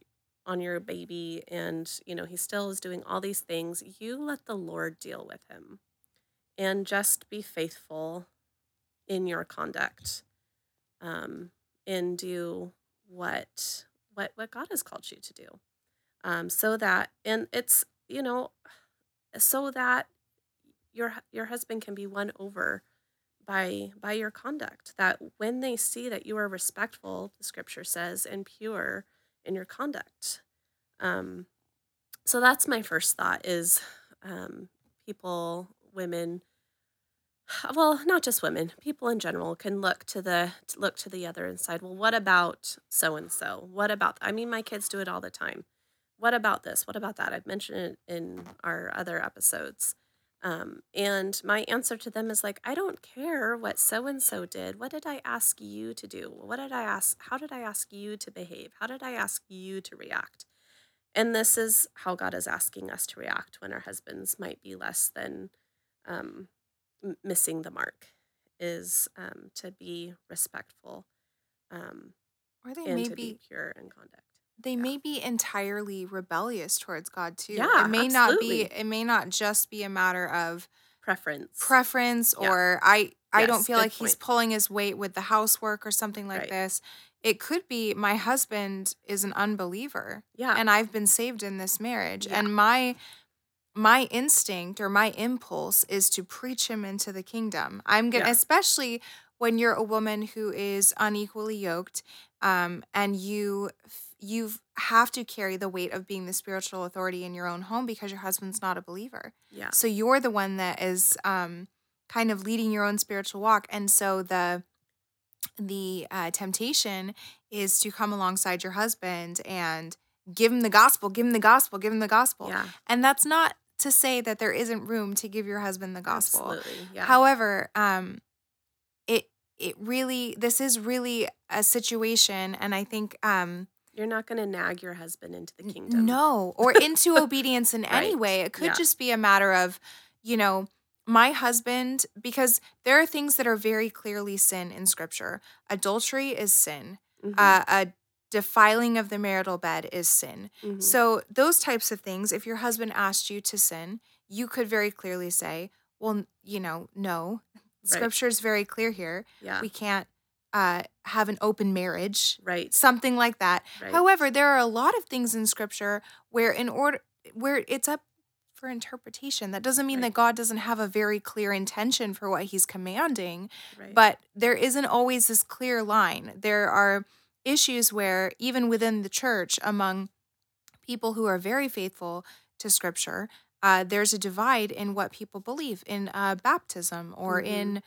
on your baby and you know, he still is doing all these things. You let the Lord deal with him. And just be faithful in your conduct. Um and do what what what God has called you to do. Um, so that and it's you know so that your your husband can be won over by by your conduct that when they see that you are respectful the scripture says and pure in your conduct. Um so that's my first thought is um people women well not just women people in general can look to the look to the other and side well what about so and so what about i mean my kids do it all the time. What about this? What about that? I've mentioned it in our other episodes um, and my answer to them is like i don't care what so and so did. What did i ask you to do? What did i ask how did i ask you to behave? How did i ask you to react? And this is how god is asking us to react when our husbands might be less than um, missing the mark is um, to be respectful um, Or they and may be pure in conduct. They Yeah. may be entirely rebellious towards God too. Yeah, it may not be it may not just be a matter of Preference. preference Yeah. or I I don't feel like he's pulling his weight with the housework or something like Right. this. It could be my husband is an unbeliever Yeah. and I've been saved in this marriage Yeah. and my my instinct or my impulse is to preach him into the kingdom. I'm Yeah. especially when you're a woman who is unequally yoked um and you you have to carry the weight of being the spiritual authority in your own home because your husband's not a believer. yeah. So you're the one that is um kind of leading your own spiritual walk and so the the uh, temptation is to come alongside your husband and give him the gospel, give him the gospel, give him the gospel. Yeah. And that's not to say that there isn't room to give your husband the gospel. Absolutely. Yeah. However, um it it really this is really a situation and I think um You're not going to nag your husband into the kingdom. no, or *laughs* into obedience in any way. It could Yeah. just be a matter of, you know, my husband, because there are things that are very clearly sin in scripture. Adultery is sin, Mhm, uh, a defiling of the marital bed is sin. mhm. So, those types of things, if your husband asked you to sin, you could very clearly say, well, you know, no. Right. Scripture is very clear here. yeah. We can't uh, have an open marriage, right. something like that. Right. However, there are a lot of things in scripture where in order where it's up for interpretation. That doesn't mean Right. that God doesn't have a very clear intention for what he's commanding, right. but there isn't always this clear line. There are issues where even within the church among people who are very faithful to scripture, uh, there's a divide in what people believe in uh, baptism or Mhm. in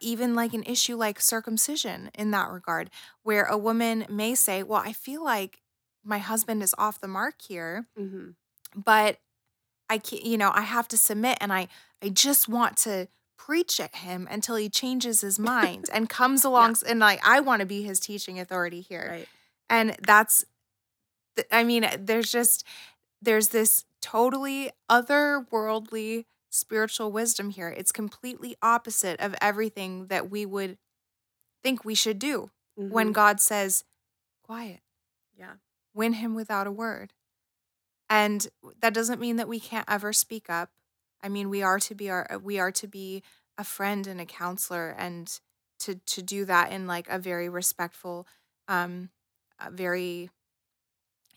even like an issue like circumcision in that regard, where a woman may say, Well, I feel like my husband is off the mark here, Mhm. but I can't, you know, I have to submit and I, I just want to preach at him until he changes his mind and comes *laughs* along and like I want to be his teaching authority here Right. and that's, I mean there's just there's this totally otherworldly spiritual wisdom here. It's completely opposite of everything that we would think we should do when Mhm. god says quiet. Yeah. win him without a word. And that doesn't mean that we can't ever speak up. I mean we are to be our we are to be a friend and a counselor and to to do that in like a very respectful um very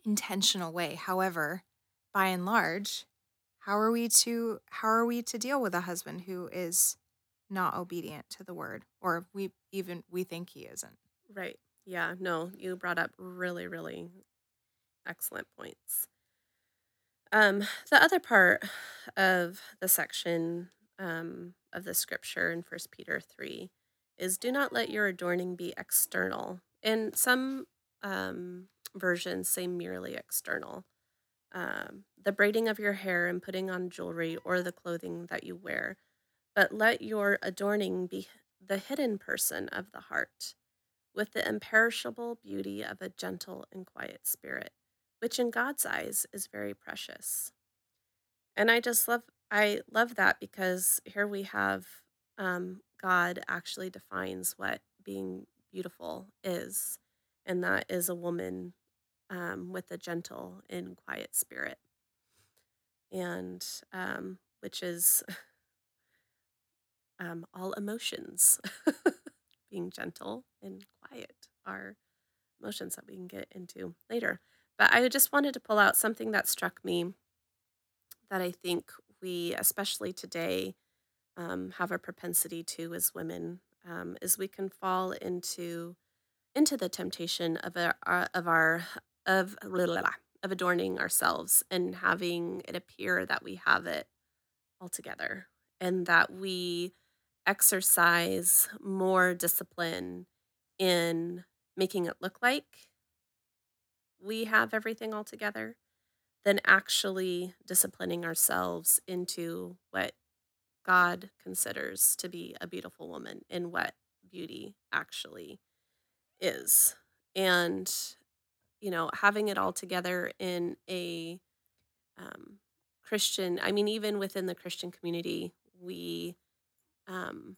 intentional way. However by and large how are we to how are we to deal with a husband who is not obedient to the word or we even we think he isn't Right. Yeah. No, you brought up really, really excellent points. Um, the other part of the section um, of the scripture in First Peter three is do not let your adorning be external. And some um, versions say merely external. Um, the braiding of your hair and putting on jewelry or the clothing that you wear, but let your adorning be the hidden person of the heart with the imperishable beauty of a gentle and quiet spirit, which in God's eyes is very precious. And I just love I love that because here we have um, God actually defines what being beautiful is, and that is a woman um, with a gentle and quiet spirit, and um, which is *laughs* um, all emotions. *laughs* Being gentle and quiet are emotions that we can get into later. But I just wanted to pull out something that struck me that I think we, especially today, um, have a propensity to as women, um, is we can fall into into the temptation of our, our- of our of of adorning ourselves and having it appear that we have it all together and that we exercise more discipline in making it look like we have everything all together than actually disciplining ourselves into what God considers to be a beautiful woman and what beauty actually is. And, you know, having it all together in a um, Christian, I mean, even within the Christian community, we um,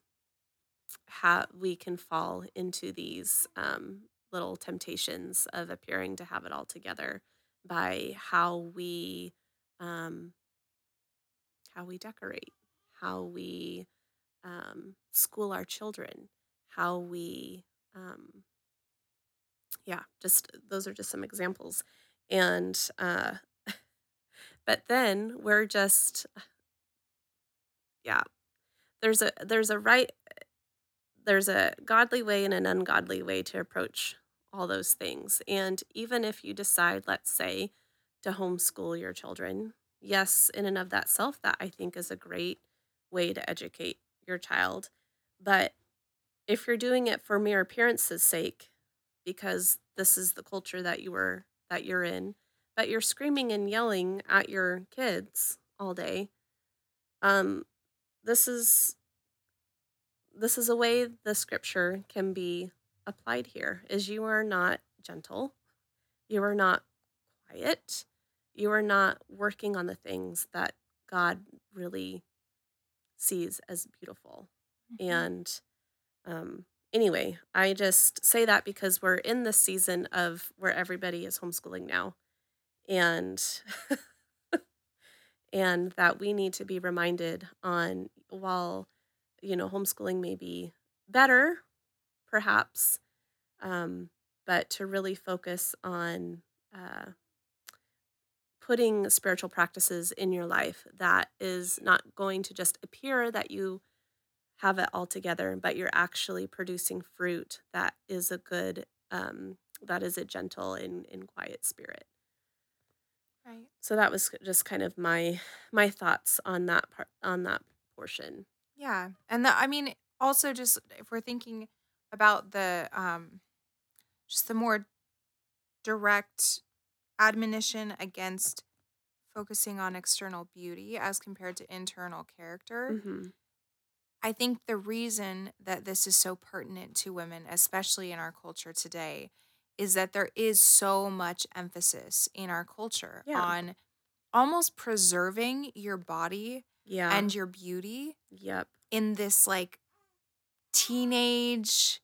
have we can fall into these um, little temptations of appearing to have it all together by how we um, how we decorate, how we um, school our children, how we um, yeah, just those are just some examples. And uh, *laughs* but then we're just yeah, there's a there's a right there's a godly way and an ungodly way to approach all those things. And even if you decide, let's say, to homeschool your children, yes, in and of that self, that I think is a great way to educate your child. But if you're doing it for mere appearance's sake, because this is the culture that you were that you're in, but you're screaming and yelling at your kids all day, um, this is this is a way the scripture can be applied here is you are not gentle you are not quiet you are not working on the things that god really sees as beautiful Mhm. and um, anyway i just say that because we're in this season of where everybody is homeschooling now and *laughs* and that we need to be reminded on while you know homeschooling may be better perhaps um, but to really focus on uh, putting spiritual practices in your life that is not going to just appear that you have it all together but you're actually producing fruit that is a good um, that is a gentle and, and quiet spirit Right. so that was just kind of my my thoughts on that part on that portion Yeah. And the, I mean, also just if we're thinking about the um just the more direct admonition against focusing on external beauty as compared to internal character, hmm I think the reason that this is so pertinent to women, especially in our culture today, is that there is so much emphasis in our culture Yeah. on almost preserving your body yeah. and your beauty yep. in this like teenage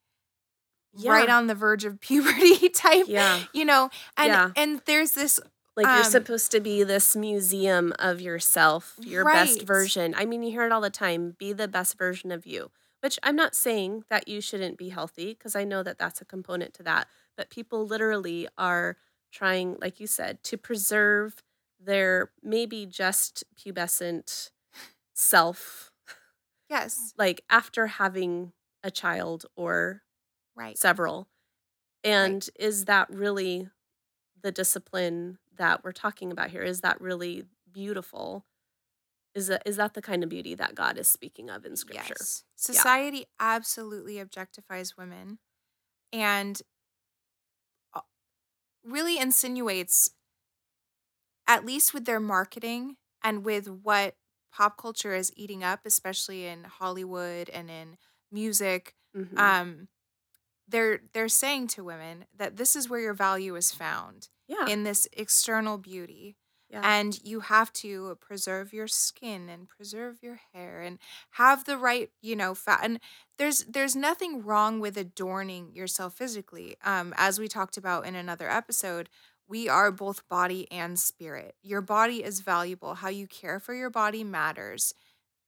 yeah. right on the verge of *laughs* puberty type yeah. you know and and there's this like you're Um, supposed to be this museum of yourself your best version. I mean you hear it all the time be the best version of you which i'm not saying that you shouldn't be healthy because i know that that's a component to that but people literally are trying like you said to preserve their maybe just pubescent self. Yes. Like after having a child or right. several. And is that really the discipline that we're talking about here? Is that really beautiful? Is that is that the kind of beauty that God is speaking of in scripture? Yes. Society absolutely objectifies women and uh, really insinuates, at least with their marketing and with what pop culture is eating up, especially in Hollywood and in music. Mhm. Um, they're they're saying to women that this is where your value is found yeah. in this external beauty yeah. and you have to preserve your skin and preserve your hair and have the right you know fat and there's there's nothing wrong with adorning yourself physically um as we talked about in another episode we are both body and spirit your body is valuable how you care for your body matters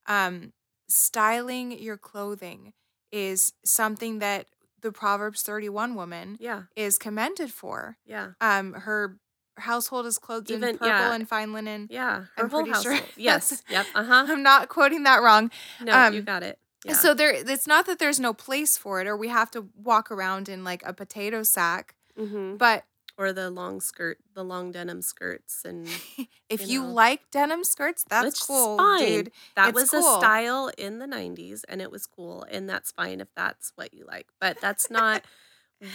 um styling your clothing is something that the proverbs 31 woman yeah. is commended for Yeah. um her household is clothed in purple yeah. and fine linen Yeah. Her I'm whole pretty sure. *laughs* Yes. Yep. Uh-huh. i'm not quoting that wrong No, you um, got it. Yeah. so there it's not that there's no place for it or we have to walk around in like a potato sack hmm but Or the long skirt, the long denim skirts and *laughs* if You you, like denim skirts that's Which cool fine. dude That It's was cool. a style in the 90s and it was cool and that's fine if that's what you like. But that's not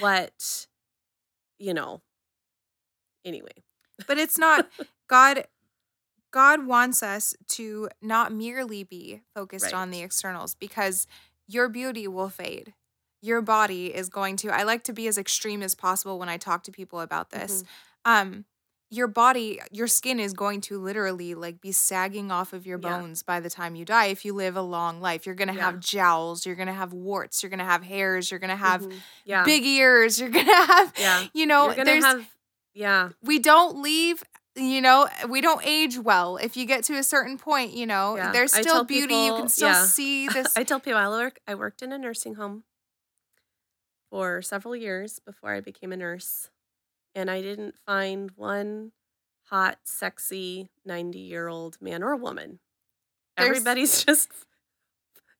what you know. Anyway. but it's not god god wants us to not merely be focused on the externals because your beauty will fade your body is going to i like to be as extreme as possible when i talk to people about this Mm-hmm. um your body, your skin is going to literally like be sagging off of your Yeah. bones by the time you die if you live a long life. You're going to Yeah. have jowls, you're going to have warts, you're going to have hairs, you're going to have Mhm. yeah. big ears, you're going *laughs* to have Yeah. you know, You're gonna there's have yeah. we don't leave you know we don't age well if you get to a certain point you know Yeah. there's still beauty you can still yeah. see *laughs* this I tell people I work I worked in a nursing home for several years before I became a nurse. And I didn't find one hot, sexy 90 year old man or woman. There's- Everybody's *laughs* just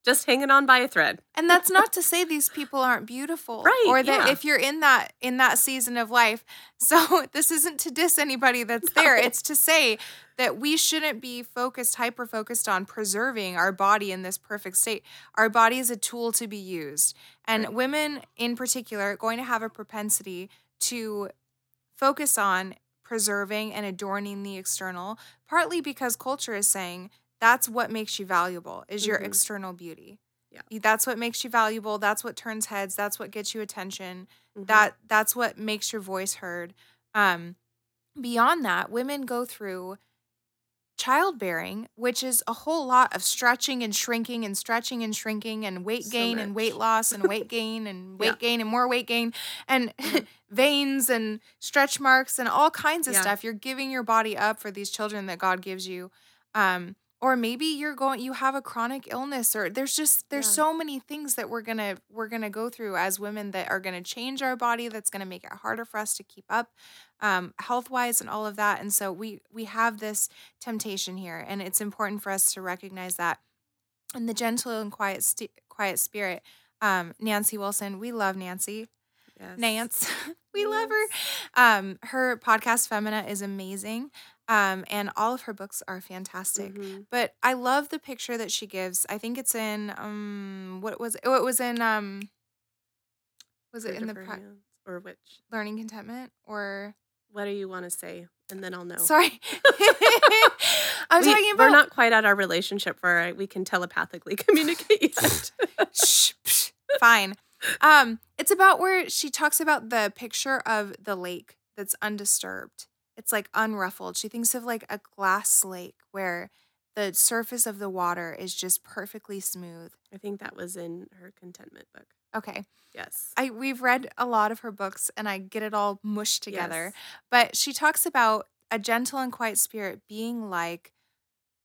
just hanging on by a thread. and that's not to say these people aren't beautiful *laughs* Right, or that yeah. if you're in that in that season of life *laughs* so this isn't to diss anybody that's there it's to say that we shouldn't be focused hyper focused on preserving our body in this perfect state our body is a tool to be used and Right. women in particular are going to have a propensity to focus on preserving and adorning the external partly because culture is saying that's what makes you valuable is your Mhm. external beauty Yeah. That's what makes you valuable that's what turns heads that's what gets you attention Mhm. that that's what makes your voice heard um beyond that women go through childbearing which is a whole lot of stretching and shrinking and stretching and shrinking and weight So gain and weight loss and weight *laughs* gain and weight Yeah. gain and more weight gain and Mhm. *laughs* veins and stretch marks and all kinds of Yeah. stuff you're giving your body up for these children that god gives you um or maybe you're going you have a chronic illness or there's just there's Yeah. so many things that we're going to we're going to go through as women that are going to change our body that's going to make it harder for us to keep up um health wise and all of that and so we we have this temptation here and it's important for us to recognize that in the gentle and quiet st- quiet spirit um Nancy Wilson we love Nancy Yes. Nance. *laughs* we love her. Um, her podcast Femina is amazing. Um, and all of her books are fantastic. Mhm. But I love the picture that she gives. I think it's in um what was it? Oh, it was in um was it in the hands, or which? learning contentment or What do you want to say? And then I'll know. sorry. *laughs* *laughs* I'm We- talking about We're not quite at our relationship where we can telepathically *laughs* communicate yet. Shh, psh, fine. Um, it's about where she talks about the picture of the lake that's undisturbed. It's like unruffled. She thinks of like a glass lake where the surface of the water is just perfectly smooth. I think that was in her contentment book. Okay. Yes. I we've read a lot of her books and I get it all mushed together. Yes. But she talks about a gentle and quiet spirit being like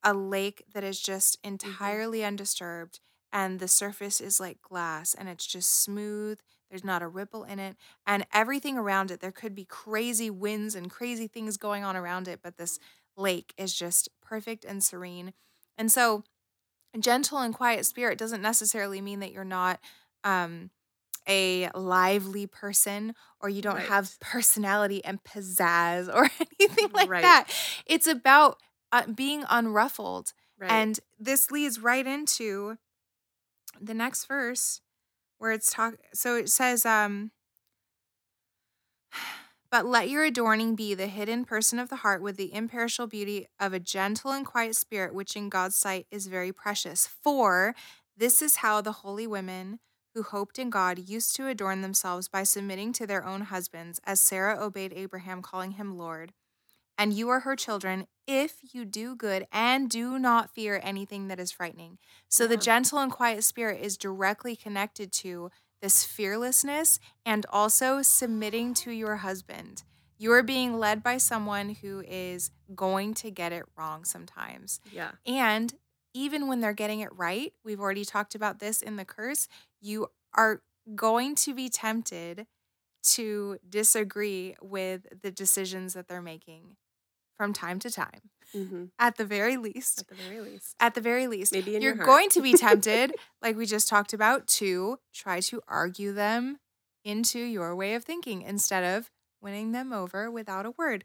a lake that is just mm-hmm. entirely undisturbed and the surface is like glass and it's just smooth. There's not a ripple in it. And everything around it, there could be crazy winds and crazy things going on around it, but this lake is just perfect and serene. And so, gentle and quiet spirit doesn't necessarily mean that you're not um, a lively person or you don't have personality and pizzazz or *laughs* anything like Right. that. It's about uh, being unruffled. Right. And this leads right into the next verse where it's talk so it says um *sighs* but let your adorning be the hidden person of the heart with the imperishable beauty of a gentle and quiet spirit which in God's sight is very precious. For this is how the holy women who hoped in God used to adorn themselves by submitting to their own husbands as Sarah obeyed Abraham calling him lord and you are her children if you do good and do not fear anything that is frightening. So the gentle and quiet spirit is directly connected to this fearlessness and also submitting to your husband. You are being led by someone who is going to get it wrong sometimes. yeah. And even when they're getting it right, we've already talked about this in the curse, you are going to be tempted to disagree with the decisions that they're making from time to time, hmm at the very least. At the very least. At the very least, Maybe you're your going to be tempted, *laughs* like we just talked about, to try to argue them into your way of thinking instead of winning them over without a word.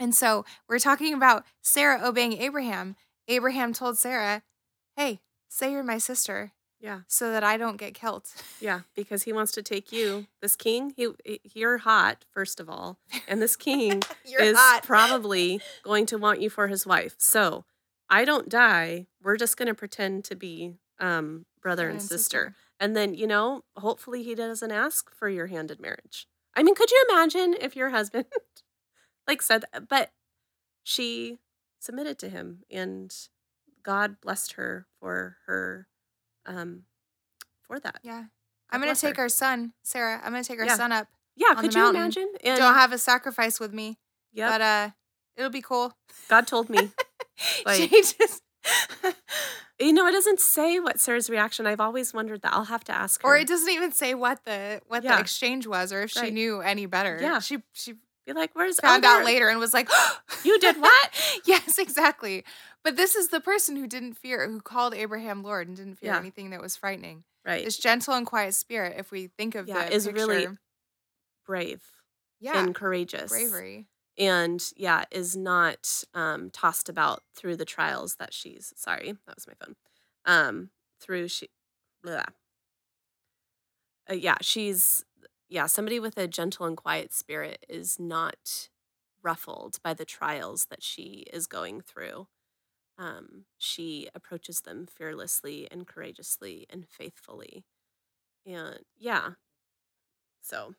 And so we're talking about Sarah obeying Abraham. Abraham told Sarah, Hey, say you're my sister Yeah. so that I don't get killed. *laughs* Yeah. Because he wants to take you, this king, he, he- you're hot, first of all. And this king *laughs* is hot. *laughs* probably going to want you for his wife. So I don't die. We're just going to pretend to be um, brother and sister. And then, you know, hopefully he doesn't ask for your hand in marriage. I mean, could you imagine if your husband like said, but she submitted to him, and God blessed her for her, um, for that. Yeah. God I'm going to take her. our son, Sarah. I'm going to take our Yeah. son up. Yeah, could you mountain. imagine? And Don't have a sacrifice with me, Yeah. but uh it'll be cool. God told me. *laughs* Like- she just *laughs* You know, it doesn't say what Sarah's reaction. I've always wondered that. I'll have to ask her. or it doesn't even say what the what Yeah. the exchange was or if she knew any better. Yeah. She she be like, "Where's found oh, out later and was like, *gasps* You did what? *laughs* yes, exactly. But this is the person who didn't fear, who called Abraham Lord and didn't fear Yeah. anything that was frightening. Right, This gentle and quiet spirit, if we think of Yeah, is really brave yeah, and courageous, bravery. and yeah, is not um, tossed about through the trials that she's. Sorry, that was my phone. Um, through she, blah. Uh, yeah, she's yeah somebody with a gentle and quiet spirit is not ruffled by the trials that she is going through. Um, she approaches them fearlessly and courageously and faithfully, and yeah. So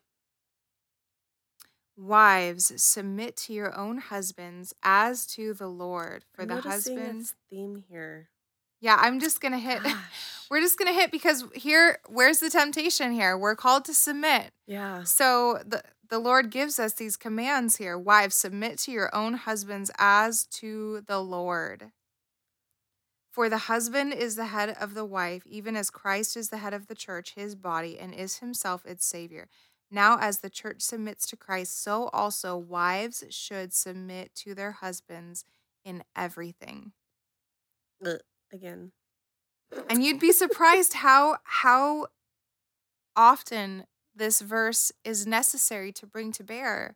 Wives, submit to your own husbands as to the Lord. For I'm the noticing husband. theme here. Yeah, I'm just gonna hit. *laughs* Gosh. We're just gonna hit because here, where's the temptation here? We're called to submit. Yeah. So the the Lord gives us these commands here. Wives, submit to your own husbands as to the Lord. For the husband is the head of the wife, even as Christ is the head of the church, his body, and is himself its savior. Now, as the church submits to Christ, so also wives should submit to their husbands in everything. Ugh, Again. And you'd be surprised how how often this verse is necessary to bring to bear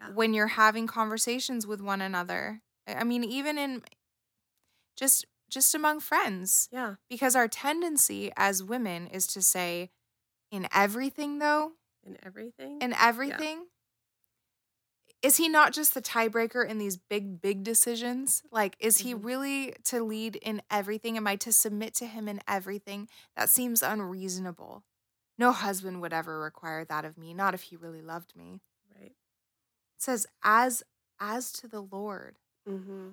Yeah. when you're having conversations with one another. I I mean even in just just among friends Yeah. because our tendency as women is to say in everything though, In everything. in everything is he not just the tiebreaker in these big big decisions like is he Mhm. really to lead in everything am i to submit to him in everything that seems unreasonable no husband would ever require that of me not if he really loved me right. it says as as to the lord Mm-hmm.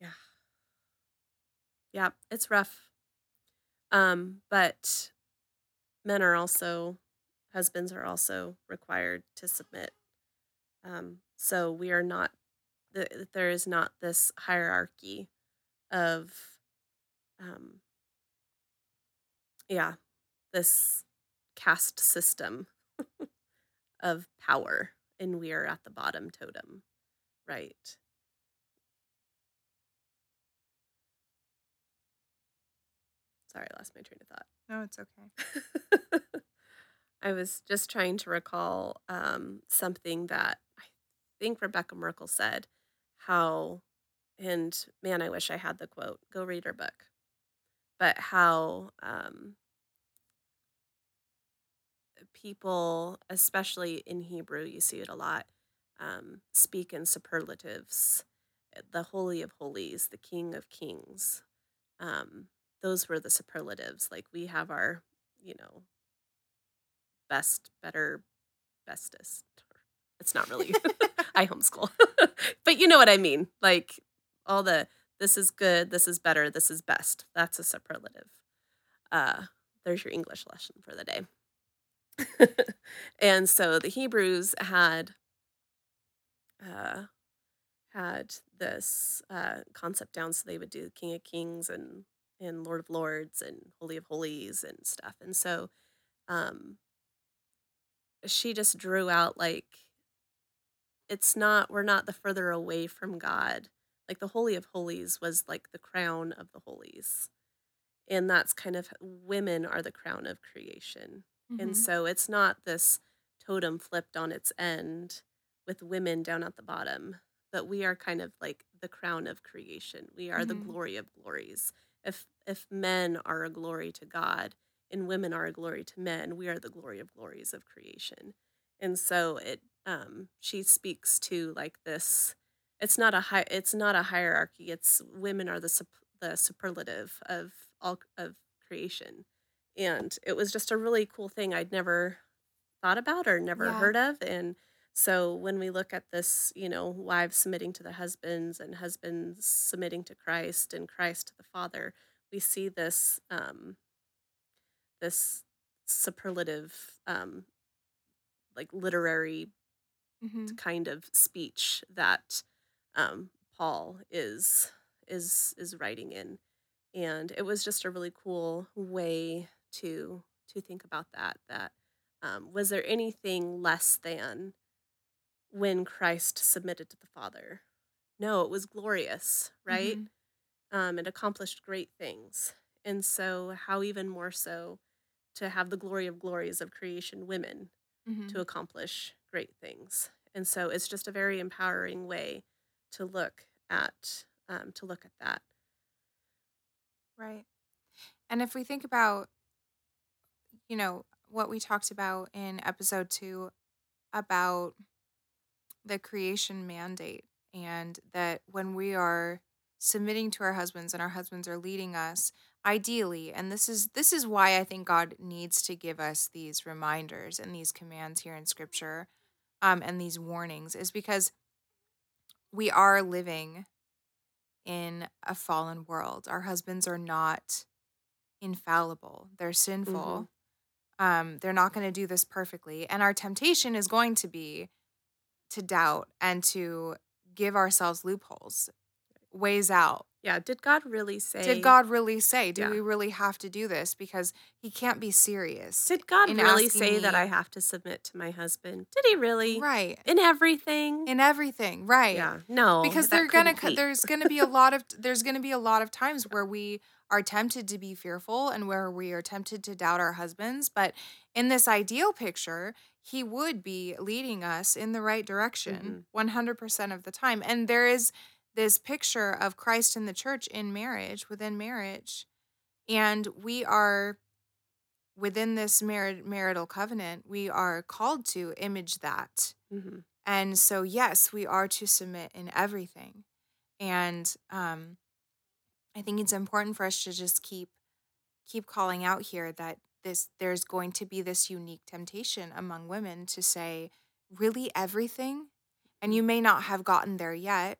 Yeah. Yeah, it's rough. Um, but men are also husbands are also required to submit. Um, so we are not th- there is not this hierarchy of um yeah, this caste system *laughs* of power and we are at the bottom totem. Right. Sorry, I lost my train of thought. no it's okay *laughs* I was just trying to recall um, something that I think Rebekah Merkle said. How, and man, I wish I had the quote. Go read her book. But how um, people, especially in Hebrew, you see it a lot, um, speak in superlatives. The Holy of Holies, the King of Kings. Um, those were the superlatives. Like we have our, you know, best, better, bestest. It's not really. *laughs* *laughs* I homeschool, *laughs* but you know what I mean. Like all the this is good, this is better, this is best. That's a superlative. Uh, there's your English lesson for the day. and so the Hebrews had uh, had this uh, concept down, so they would do King of Kings and and Lord of Lords and Holy of Holies and stuff. And so um, she just drew out like it's not we're not the further away from God. Like the Holy of Holies was like the crown of the holies. And that's kind of women are the crown of creation. And Mhm. so it's not this totem flipped on its end with women down at the bottom, but we are kind of like the crown of creation. We are the Mhm. glory of glories. If if men are a glory to God and women are a glory to men, we are the glory of glories of creation. And so it um she speaks to like this it's not a high it's not a hierarchy. It's women are the sup- the superlative of all of creation and it was just a really cool thing I'd never thought about or never Yeah. heard of. And So when we look at this, you know, wives submitting to the husbands and husbands submitting to Christ and Christ to the Father, we see this um, this superlative, um, like literary hmm kind of speech that um, Paul is is is writing in, and it was just a really cool way to to think about that. That um, was there anything less than when Christ submitted to the Father? No, it was glorious, right? hmm Um, it accomplished great things, and so how even more so to have the glory of glories of creation women hmm to accomplish great things. And so it's just a very empowering way to look at um, to look at that. Right. And if we think about, you know, what we talked about in episode two about the creation mandate and that when we are submitting to our husbands and our husbands are leading us ideally and this is this is why i think god needs to give us these reminders and these commands here in scripture um, and these warnings is because we are living in a fallen world. Our husbands are not infallible. They're sinful. Um, they're not going to do this perfectly and our temptation is going to be to doubt and to give ourselves loopholes, ways out. Yeah, did God really say Did God really say, do Yeah. we really have to do this? Because he can't be serious. Did God really say that I have to submit to my husband? Did he really? Right. In everything? In everything. Right. yeah. No. because they're gonna be. there's gonna be a lot of there's gonna be a lot of times where we are tempted to be fearful and where we are tempted to doubt our husbands but in this ideal picture he would be leading us in the right direction Mm-hmm. 100% of the time and there is this picture of christ in the church in marriage within marriage and we are within this mar- marital covenant we are called to image that Mhm. and so, yes, we are to submit in everything. And um, I think it's important for us to just keep keep calling out here that this there's going to be this unique temptation among women to say, really everything? And you may not have gotten there yet.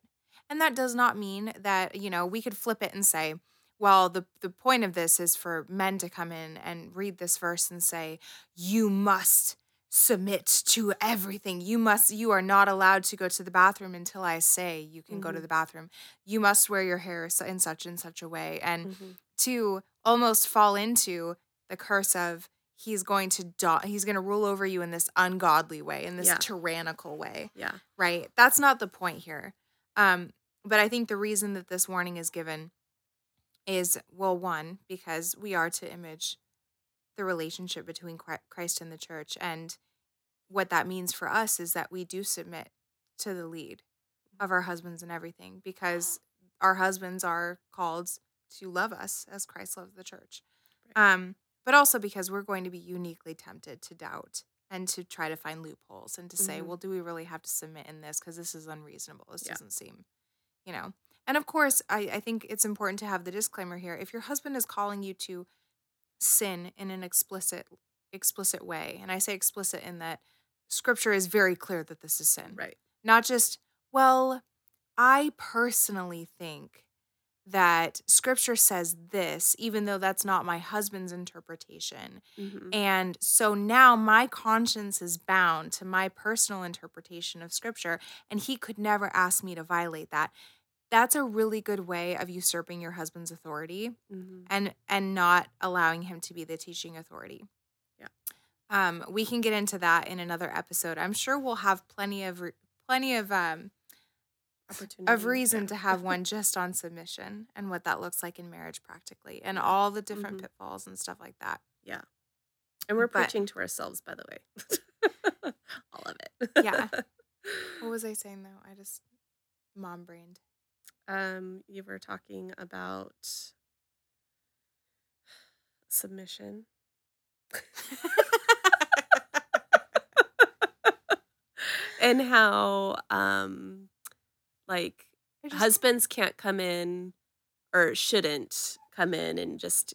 And that does not mean that, you know, we could flip it and say, well, the, the point of this is for men to come in and read this verse and say, you must submit to everything. You must, you are not allowed to go to the bathroom until I say you can go to Mhm. the bathroom. You must wear your hair in such and such a way. And Mhm. to almost fall into the curse of he's going to do- he's going to rule over you in this ungodly way, in this Yeah. tyrannical way Yeah. right? That's not the point here. Um, but I think the reason that this warning is given is well, one, because we are to image the relationship between Christ and the church. And what that means for us is that we do submit to the lead of our husbands and everything because our husbands are called to love us as Christ loves the church. Um, but also because we're going to be uniquely tempted to doubt and to try to find loopholes and to say, Mhm. well, do we really have to submit in this? Because this is unreasonable. This Yeah. doesn't seem, you know. And of course, I, I think it's important to have the disclaimer here. If your husband is calling you to sin in an explicit explicit way, and I say explicit in that scripture is very clear that this is sin Right. not just well i personally think that scripture says this even though that's not my husband's interpretation Mhm. and so now my conscience is bound to my personal interpretation of scripture and he could never ask me to violate that that's a really good way of usurping your husband's authority Mhm. and and not allowing him to be the teaching authority. Yeah. Um, we can get into that in another episode. I'm sure we'll have plenty of re- plenty of um Opportunity. of reason to have one just on submission and what that looks like in marriage practically and all the different Mhm. pitfalls and stuff like that. Yeah. And we're but- preaching to ourselves, by the way. *laughs* All of it. Yeah. What *laughs* was I saying though? I just mom brained. Um, you were talking about submission. *laughs* and how um like just- husbands can't come in or shouldn't come in and just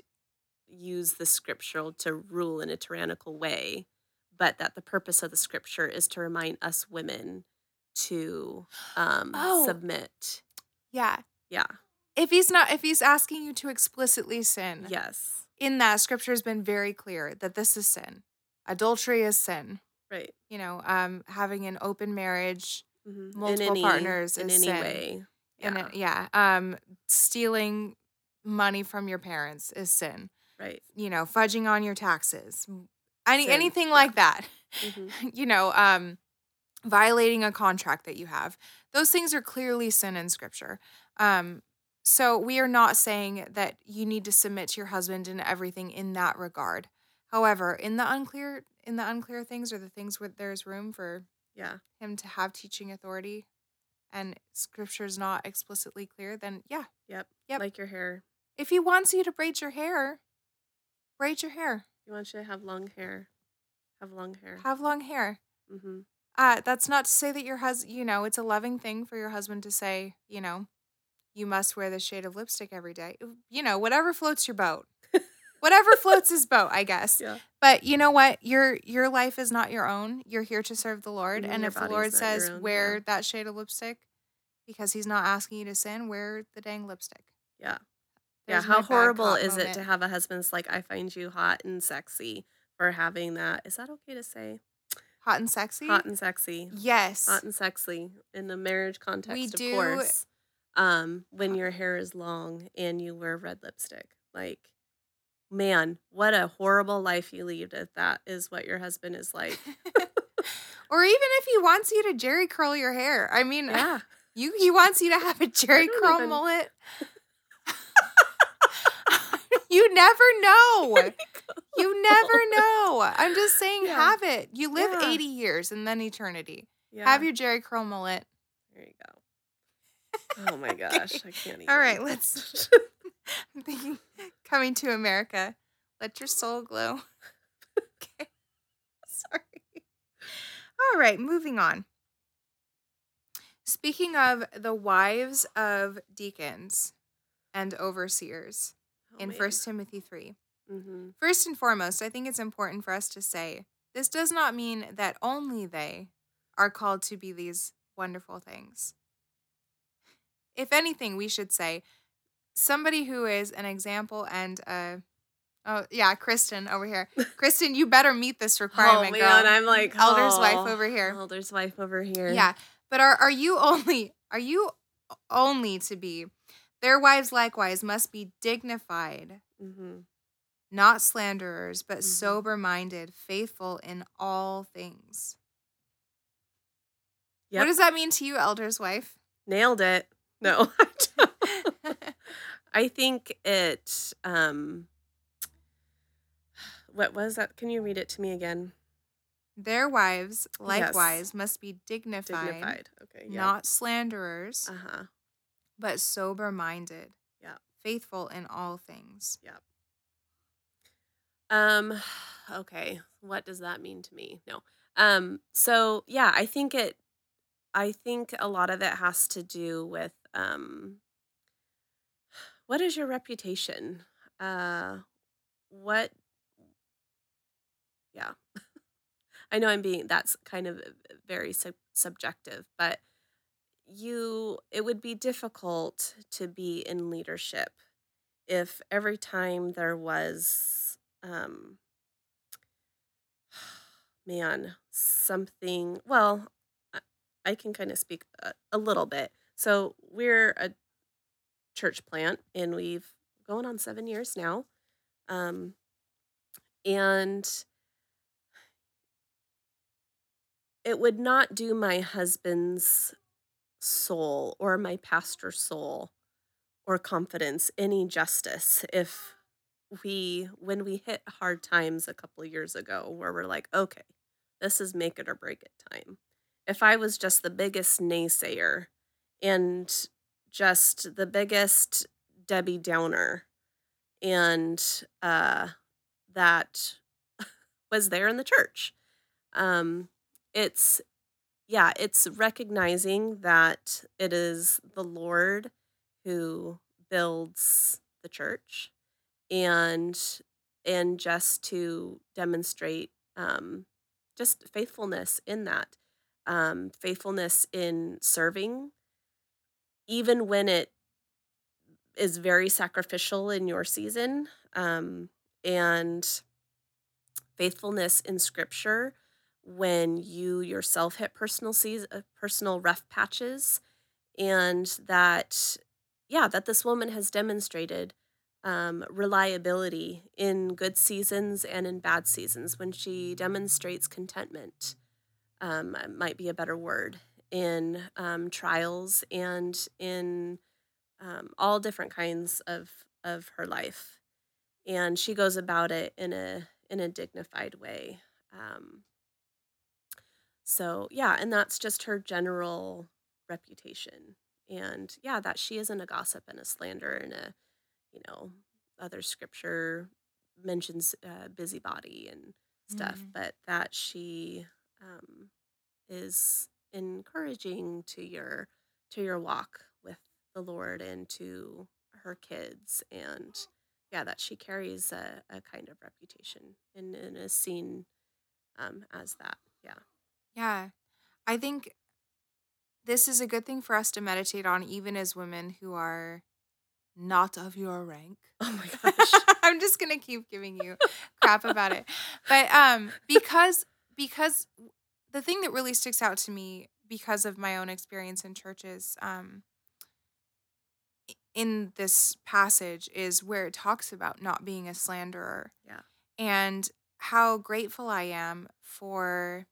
use the scriptural to rule in a tyrannical way but that the purpose of the scripture is to remind us women to um, Oh. submit. Yeah. Yeah. If he's not if he's asking you to explicitly sin, Yes. in that scripture has been very clear that this is sin. Adultery is sin. Right. You know, um having an open marriage Mhm. In Multiple any- partners in any sin. way. Yeah. it- yeah, um stealing money from your parents is sin. Right. You know, fudging on your taxes. Any Sin, anything yeah. like that. Mhm. *laughs* you know, um, violating a contract that you have. Those things are clearly sin in scripture. Um, so we are not saying that you need to submit to your husband in everything in that regard. However, in the unclear in the unclear things or the things where there's room for Yeah. him to have teaching authority and scripture is not explicitly clear, then yeah. Yep. Yep. Like your hair. If he wants you to braid your hair, braid your hair. He wants you to have long hair. Have long hair. Have long hair. Mm-hmm. Uh, that's not to say that your husband, you know, it's a loving thing for your husband to say, you know, you must wear this shade of lipstick every day. You know, whatever floats your boat. *laughs* whatever floats his boat, I guess. Yeah. But you know what? Your your life is not your own. You're here to serve the Lord. Mhm, And if the Lord says own, wear yeah. that shade of lipstick because he's not asking you to sin, wear the dang lipstick. Yeah. There's yeah. How horrible is it to have a husband's like, I find you hot and sexy for having that? Is that okay to say? hot and sexy? Hot and sexy. yes. Hot and sexy in the marriage context, of do- course. Um, when your hair is long and you wear red lipstick, like, man, what a horrible life you lead if that is what your husband is like. *laughs* or even if he wants you to Jheri curl your hair. I mean, Yeah, *laughs* You he wants you to have a *laughs* Jheri curl even- mullet. you never know. You never know. I'm just saying Yeah. have it. You live Yeah. 80 years and then eternity. yeah. Have your Jheri curl mullet. There you go. Oh my gosh, I can't even. All right, let's- I'm thinking *laughs* coming to America. Let your soul glow. *laughs* okay. *laughs* Sorry. All right, moving on. Speaking of the wives of deacons and overseers in First Timothy 3. Mm-hmm. First and foremost, I think it's important for us to say this does not mean that only they are called to be these wonderful things. If anything, we should say somebody who is an example and uh oh yeah, Kristen over here. *laughs* Kristen, you better meet this requirement, oh man, girl. I'm like Elder's oh, wife over here. Elder's wife over here. Yeah, but are are you only are you only to be their wives likewise must be dignified, Mm-hmm. not slanderers, but Mhm. sober minded, faithful in all things. Yep. What does that mean to you, elder's wife? Nailed it. No, *laughs* I don't. *laughs* I think it. Um, what was that? Can you read it to me again? Their wives likewise must be dignified, Dignified. Okay. Yeah. not slanderers, Uh huh. but sober minded. Yeah. Faithful in all things. Um. *sighs* Okay. What does that mean to me? No. Um. So yeah, I think it. I think a lot of it has to do with um. What is your reputation? Uh, what? Yeah, *laughs* I know I'm being. That's kind of very sub- subjective, but you. It would be difficult to be in leadership if every time there was um *sighs* man something well I- i can kind of speak a, a little bit so we're a church plant and we've going on seven years now um and it would not do my husband's soul or my pastor's soul or confidence any justice if we when we hit hard times a couple years ago where we're like okay this is make it or break it time. If i was just the biggest naysayer and just the biggest debbie downer. And uh that *laughs* was there in the church. Um it's yeah it's recognizing that it is the lord who builds the church and and just to demonstrate um just faithfulness in that, um, faithfulness in serving, even when it is very sacrificial in your season, um, and faithfulness in scripture when you yourself hit personal seas- uh, personal rough patches and that yeah that this woman has demonstrated um, reliability in good seasons and in bad seasons when she demonstrates contentment um, might be a better word in um, trials and in um, all different kinds of of her life. And she goes about it in a in a dignified way um, so yeah and that's just her general reputation. And yeah that she isn't a gossip and a slander and a you know other scripture mentions uh, busybody and stuff Mm. but that she um, is encouraging to your to your walk with the lord and to her kids and yeah that she carries a, a kind of reputation and, and is seen um, as that yeah Yeah. I think this is a good thing for us to meditate on, even as women who are not of your rank. oh my *laughs* gosh I'm just gonna keep giving you crap about it. But um because because the thing that really sticks out to me because of my own experience in churches, um in this passage is where it talks about not being a slanderer yeah and how grateful I am for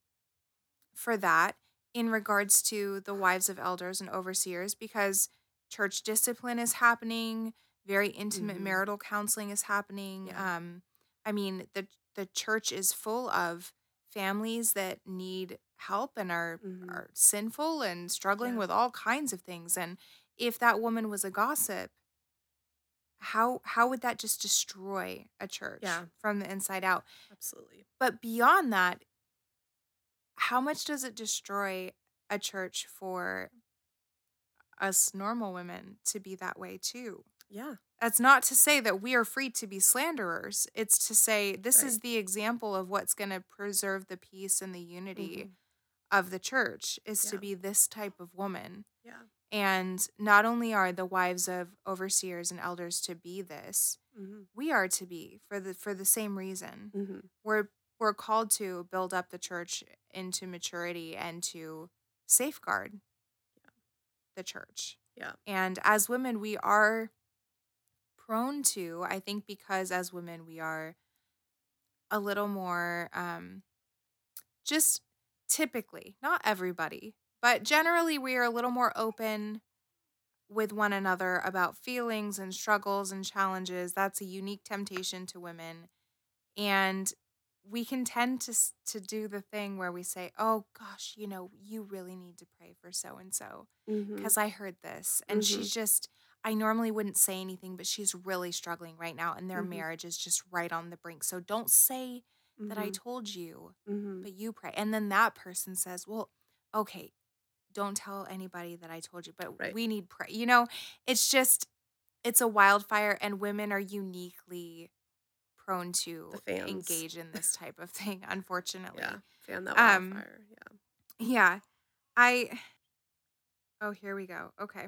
for that in regards to the wives of elders and overseers because church discipline is happening, very intimate Mhm. marital counseling is happening. Yeah. Um I mean the the church is full of families that need help and are Mhm. are sinful and struggling Yeah. with all kinds of things and if that woman was a gossip how how would that just destroy a church Yeah. from the inside out absolutely but beyond that, how much does it destroy a church for us normal women to be that way too? Yeah That's not to say that we are free to be slanderers. It's to say this Right. is the example of what's going to preserve the peace and the unity Mhm. of the church is to be this type of woman. yeah And not only are the wives of overseers and elders to be this, hmm we are to be for the for the same reason hmm we're we're called to build up the church into maturity and to safeguard the church. Yeah. And as women we are prone to, I think because as women we are a little more um just typically, not everybody, but generally we are a little more open with one another about feelings and struggles and challenges. That's a unique temptation to women. And we can tend to to do the thing where we say, "Oh gosh, you know, you really need to pray for so and so because I heard this." And she's just I normally wouldn't say anything, but she's really struggling right now and their Mhm. marriage is just right on the brink. So don't say that I told you hmm but you pray. And then that person says, Well, okay, don't tell anybody that I told you, but Right. we need pray. You know, it's just, it's a wildfire, and women are uniquely prone to engage in this *laughs* type of thing, unfortunately. yeah fan that Um, yeah Yeah. I, oh, here we go. Okay.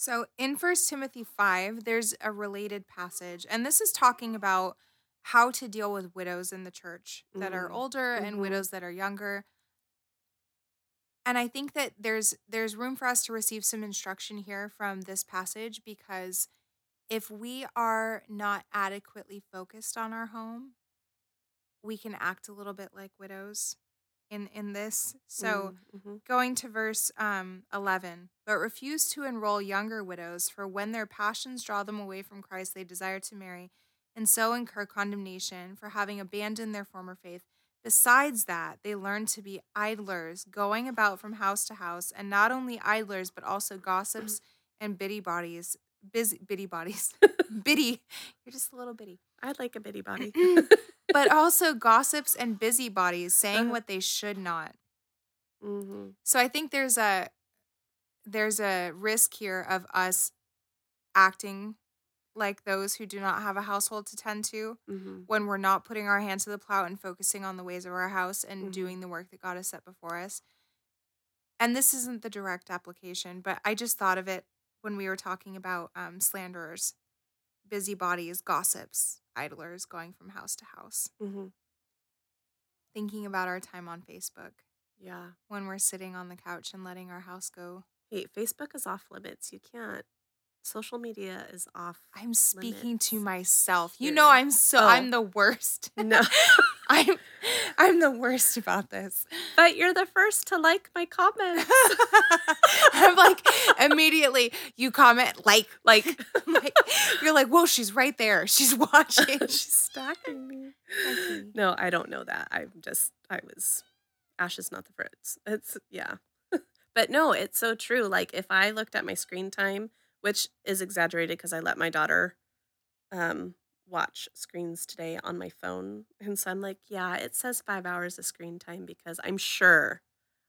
So in First Timothy 5, there's a related passage, and this is talking about how to deal with widows in the church that are Mm, older and mhm. widows that are younger. And I think that there's there's room for us to receive some instruction here from this passage because if we are not adequately focused on our home, we can act a little bit like widows in in this. So Mm, mhm. Going to verse um, 11, but refuse to enroll younger widows, for when their passions draw them away from Christ, they desire to marry, and so incur condemnation for having abandoned their former faith. Besides that, they learn to be idlers, going about from house to house, and not only idlers, but also gossips *clears throat* and bitty bodies. Busy bitty bodies. *laughs* bitty. *laughs* You're just a little bitty. i'd like a bitty body *laughs* But also gossips and busybodies, saying Uh-huh. what they should not. hmm So I think there's a there's a risk here of us acting like those who do not have a household to tend to hmm when we're not putting our hand to the plow and focusing on the ways of our house and Mhm. doing the work that God has set before us. And this isn't the direct application, but I just thought of it when we were talking about um, slanderers, busybodies, gossips, idlers going from house to house, hmm thinking about our time on Facebook Yeah. when we're sitting on the couch and letting our house go. Hey, Facebook is off limits. You can't. Social media is off. I'm speaking to myself. You here. know I'm so Oh. I'm the worst. *laughs* No. I'm I'm the worst about this. But you're the first to like my comments. *laughs* Immediately you comment like like, *laughs* like you're like, whoa, she's right there. She's *laughs* watching. *laughs* she's stalking me. No, I don't know that. I'm just, I was, ash is not the fruits. It's, yeah. but no, it's so true. Like, if I looked at my screen time, which is exaggerated because I let my daughter um, watch screens today on my phone. And so I'm like, yeah, it says five hours of screen time because I'm sure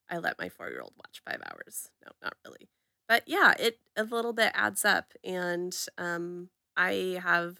I let my four year old watch five hours. No, not really. But yeah, it a little bit adds up. And um, I have,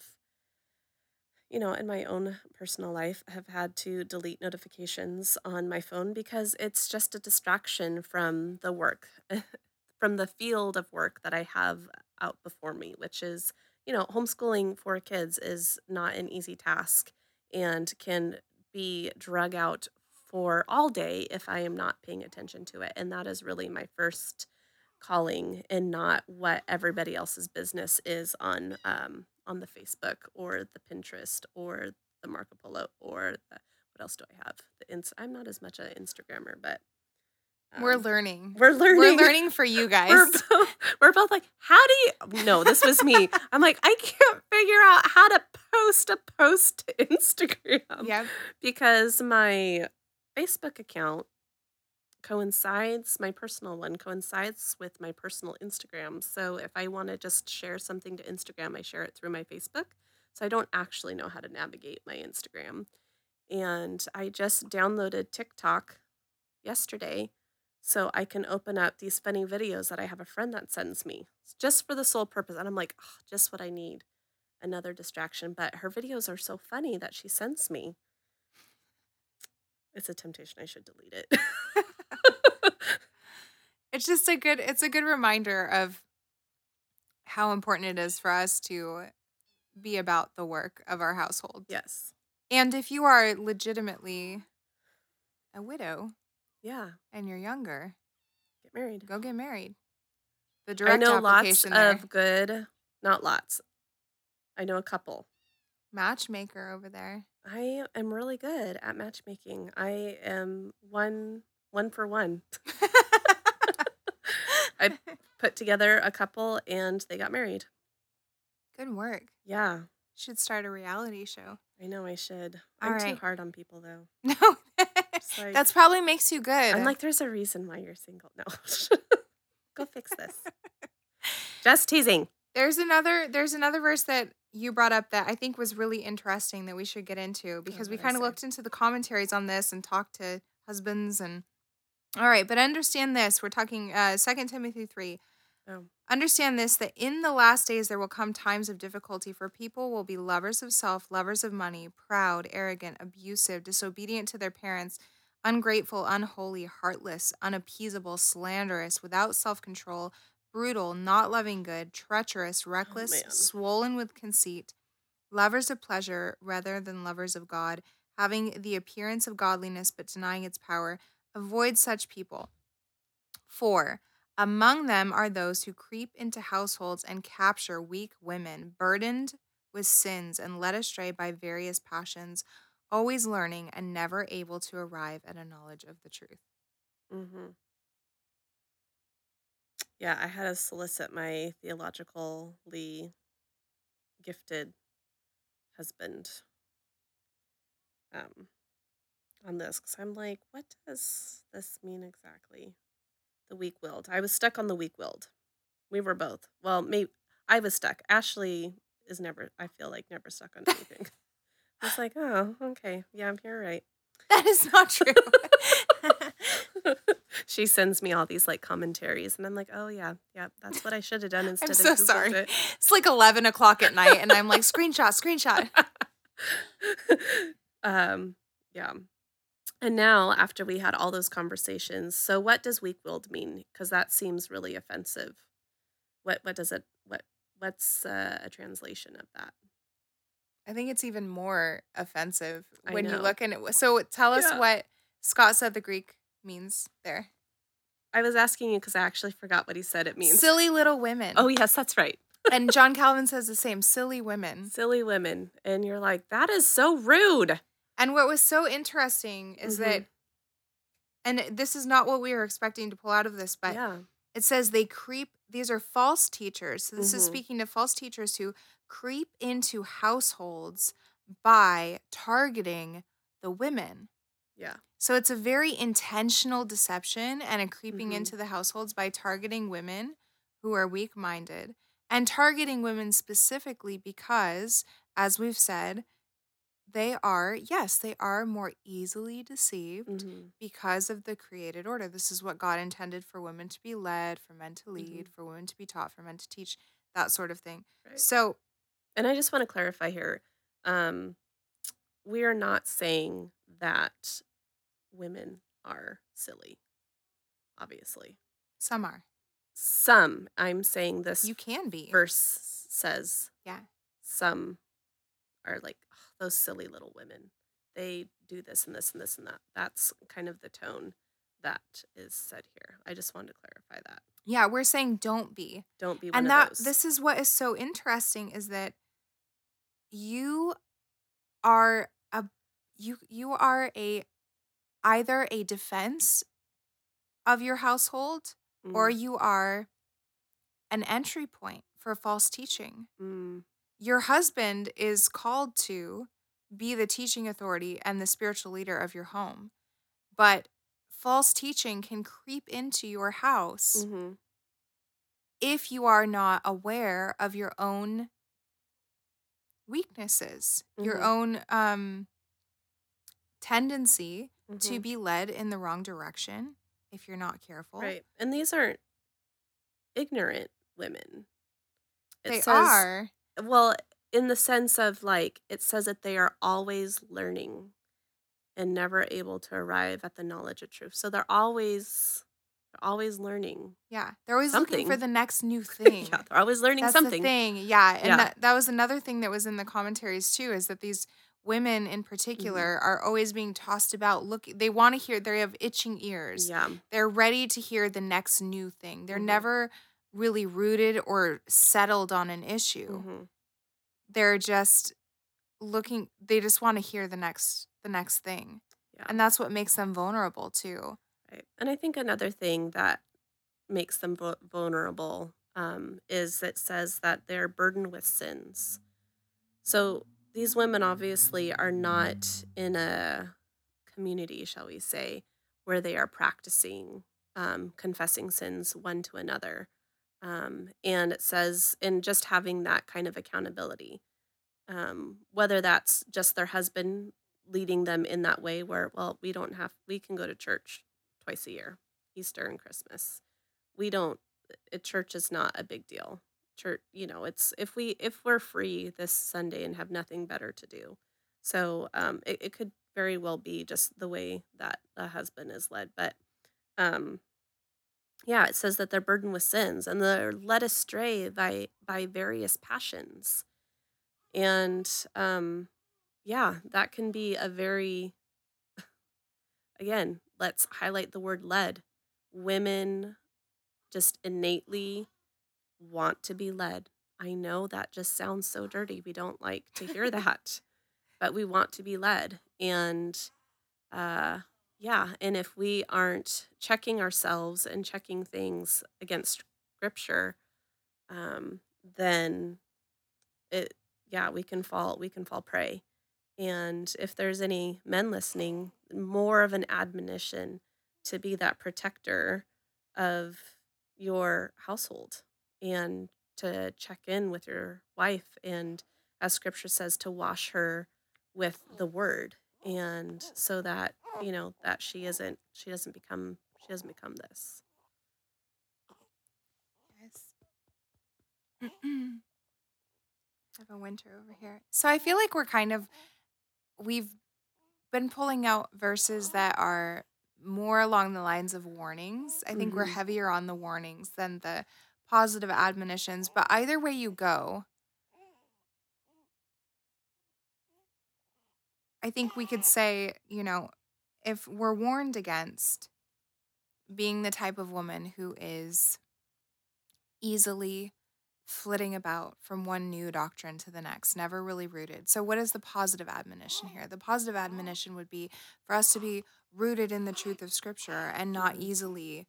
you know, in my own personal life, have had to delete notifications on my phone because it's just a distraction from the work, *laughs* from the field of work that I have out before me, which is, you know, homeschooling for kids is not an easy task and can be drug out for all day if I am not paying attention to it. And that is really my first calling and not what everybody else's business is on um, on the Facebook or the Pinterest or the Marco Polo or the, what else do I have? The ins- I'm not as much an Instagrammer, but We're um, learning. we're learning. We're learning for you *laughs* guys. We're both, we're both like, how do you? No, this was me. *laughs* I'm like, I can't figure out how to post a post to Instagram yep. because my Facebook account coincides, my personal one coincides with my personal Instagram. So if I want to just share something to Instagram, I share it through my Facebook. So I don't actually know how to navigate my Instagram. And I just downloaded TikTok yesterday so I can open up these funny videos that I have a friend that sends me just for the sole purpose. And I'm like, oh, just what I need another distraction. But her videos are so funny that she sends me. It's a temptation. I should delete it. *laughs* It's just a good it's a good reminder of how important it is for us to be about the work of our household. yes. And if you are legitimately a widow Yeah. and you're younger, Get married. go get married. The direct I know lots there. of good, not lots. I know a couple. matchmaker over there. I am really good at matchmaking. I am one one for one. *laughs* I *laughs* put together a couple and they got married. Good work. Yeah. Should start a reality show. I know I should. All I'm too hard on people though. *laughs* No. like- That's probably makes you good. I'm like, there's a reason why you're single. No. *laughs* Go fix this. Just teasing. There's another there's another verse that you brought up that I think was really interesting that we should get into because we kind of eh? looked into the commentaries on this and talked to husbands and all right, but understand this. We're talking uh 2 Timothy 3. Oh. Understand this that in the last days there will come times of difficulty for people will be lovers of self, lovers of money, proud, arrogant, abusive, disobedient to their parents, ungrateful, unholy, heartless, unappeasable, slanderous, without self-control, brutal, not loving good, treacherous, reckless, man. swollen with conceit, lovers of pleasure rather than lovers of God, having the appearance of godliness but denying its power. Avoid such people. 4. Among them are those who creep into households and capture weak women, burdened with sins and led astray by various passions, always learning and never able to arrive at a knowledge of the truth. Mm-hmm. Yeah, I had to solicit my theologically gifted husband um, on this because I'm like, what does this mean exactly? The weak willed. I was stuck on the weak willed. We were both. Well, maybe I was stuck. Ashley is never, I feel like, never stuck on *laughs* anything. It's like, oh, okay. Yeah, you're right. That is not true. *laughs* *laughs* she sends me all these like commentaries, and I'm like, oh yeah, yeah, that's what I should have done instead I'm of so Googled sorry. it. It's like 11 o'clock at night, and I'm like, screenshot, screenshot. um, yeah. And now, after we had all those conversations, so what does weak-willed mean? Because that seems really offensive. What what does it what what's uh, a translation of that? I think it's even more offensive I when you look in it. So tell us Yeah. what Scott said the Greek means there. I was asking you because I actually forgot what he said it means. Silly little women. oh yes, that's right. and John Calvin says the same silly women. Silly women, and you're like, that is so rude. And what was so interesting is Mhm. that, and this is not what we were expecting to pull out of this, but yeah. it says they creep, these are false teachers. So this is Mhm. speaking to false teachers who creep into households by targeting the women. Yeah. So it's a very intentional deception and a creeping Mhm. into the households by targeting women who are weak minded and targeting women specifically because, as we've said, they are, yes, they are more easily deceived hmm because of the created order. This is what God intended for women to be led, for men to Mm-hmm. lead, for women to be taught, for men to teach, that sort of thing. Right. So, And I just want to clarify here. Um, we are not saying that women are silly, obviously. some are. Some, I'm saying this You can be. verse says Yeah. some are like "Ugh, those silly little women. They do this and this and this and that. That's kind of the tone that is said here. I just wanted to clarify that. Yeah, we're saying don't be. Don't be one and of that this is what is so interesting is that you are a you you are a either a defense of your household or Mm, you are an entry point for false teaching. mm, Your husband is called to be the teaching authority and the spiritual leader of your home. But false teaching can creep into your house mhm, if you are not aware of your own weaknesses, your Mhm. own um, tendency to mhm. be led in the wrong direction if you're not careful. Right. And these aren't ignorant women. It They says, are. Well, in the sense of like, it says that they are always learning and never able to arrive at the knowledge of truth. So they're always, they're always learning. Yeah. They're always looking for the next new *laughs* thing. yeah, they're always learning That's something. thing. Yeah. And Yeah. that, that was another thing that was in the commentaries too, is that these women in Mm-hmm. particular are always being tossed about. Look, they want to hear, they have itching ears. Yeah. They're ready to hear the next new thing. They're Mhm. never really rooted or settled on an issue. hmm They're just looking they just want to hear the next the next thing. Yeah. And that's what makes them vulnerable too. Right. And I think another thing that makes them vulnerable um, is it says that they're burdened with sins. So these women obviously are not in a community, shall we say, where they are practicing um, confessing sins one to another. Um, and it says, in just having that kind of accountability, um, whether that's just their husband leading them in that way, where, well, we don't have, we can go to church twice a year, Easter and Christmas. We don't, a church is not a big deal. Church, you know, it's if we if we're free this Sunday and have nothing better to do, so um, it, it could very well be just the way that a husband is led. But um, yeah, it says that they're burdened with sins and they're led astray by by various passions, and um, yeah, that can be a very again. Let's highlight the word led. Women just innately want to be led. I know that just sounds so dirty. We don't like to hear *laughs* that, but we want to be led. And uh, yeah, and if we aren't checking ourselves and checking things against scripture, um, then it, yeah, we can fall, we can fall prey. And if there's any men listening, more of an admonition to be that protector of your household and to check in with your wife and as scripture says to wash her with the word and so that you know that she isn't she doesn't become She doesn't become this. Yes. *clears throat* have a winter over here. So I feel like we're kind of we've been pulling out verses that are more along the lines of warnings. I think we're Mhm. heavier on the warnings than the positive admonitions, but either way you go, I think we could say, you know, if we're warned against being the type of woman who is easily flitting about from one new doctrine to the next, never really rooted. So, what is the positive admonition here? The positive admonition would be for us to be rooted in the truth of Scripture and not Mhm. easily